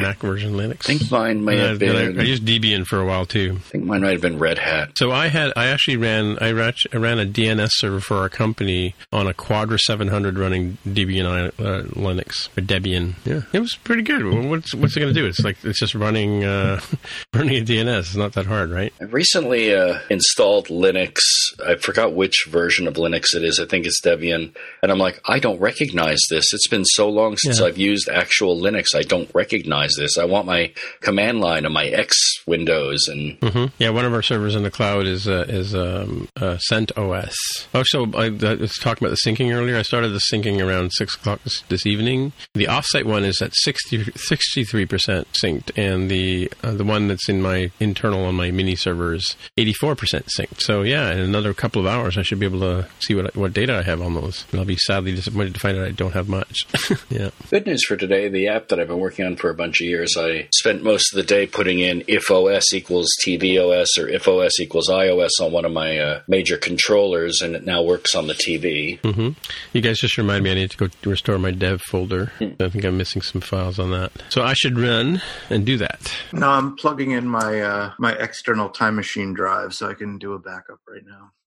Mac version Linux. I think mine And have I, been. I, I used Debian for a while too. I think mine might have been Red Hat. So I had I actually ran I, ran I ran a DNS server for our company on a Quadra 700 running Debian uh, Linux or Debian. Yeah, it was pretty good. What's what's it going to do? It's like it's just running uh, running a DNS. It's not that hard, right? I recently uh, installed Linux. I forgot which version of Linux it is. I think it's Debian. And I'm like, I don't recognize this. It's been so long since Yeah. I've used actual Linux. I don't recognize this. I want my command line and my X Windows. And hmm Yeah, one of our servers in the cloud is uh, is um, uh, CentOS. Oh, so I, I was talking about the syncing earlier. I started the syncing around six o'clock this, this evening. The offsite one is at 63 percent synced, and the uh, the one that's in my internal on my mini server is eighty four percent synced. So yeah, in another couple of hours, I should be able to see what what data I have on those. And I'll be sadly disappointed to find out I don't have much. yeah. good news for today the app that I've been working on for a bunch of years, I spent most of the day putting in if OS equals tvOS or if OS equals iOS on one of my uh, major controllers, and it now works on the TV. hmm You guys just remind me I need to go restore my dev folder. I think I'm missing some files on that. So I should run and do that. No, I'm plugging in my uh, my external time machine drive so I can do a backup right now.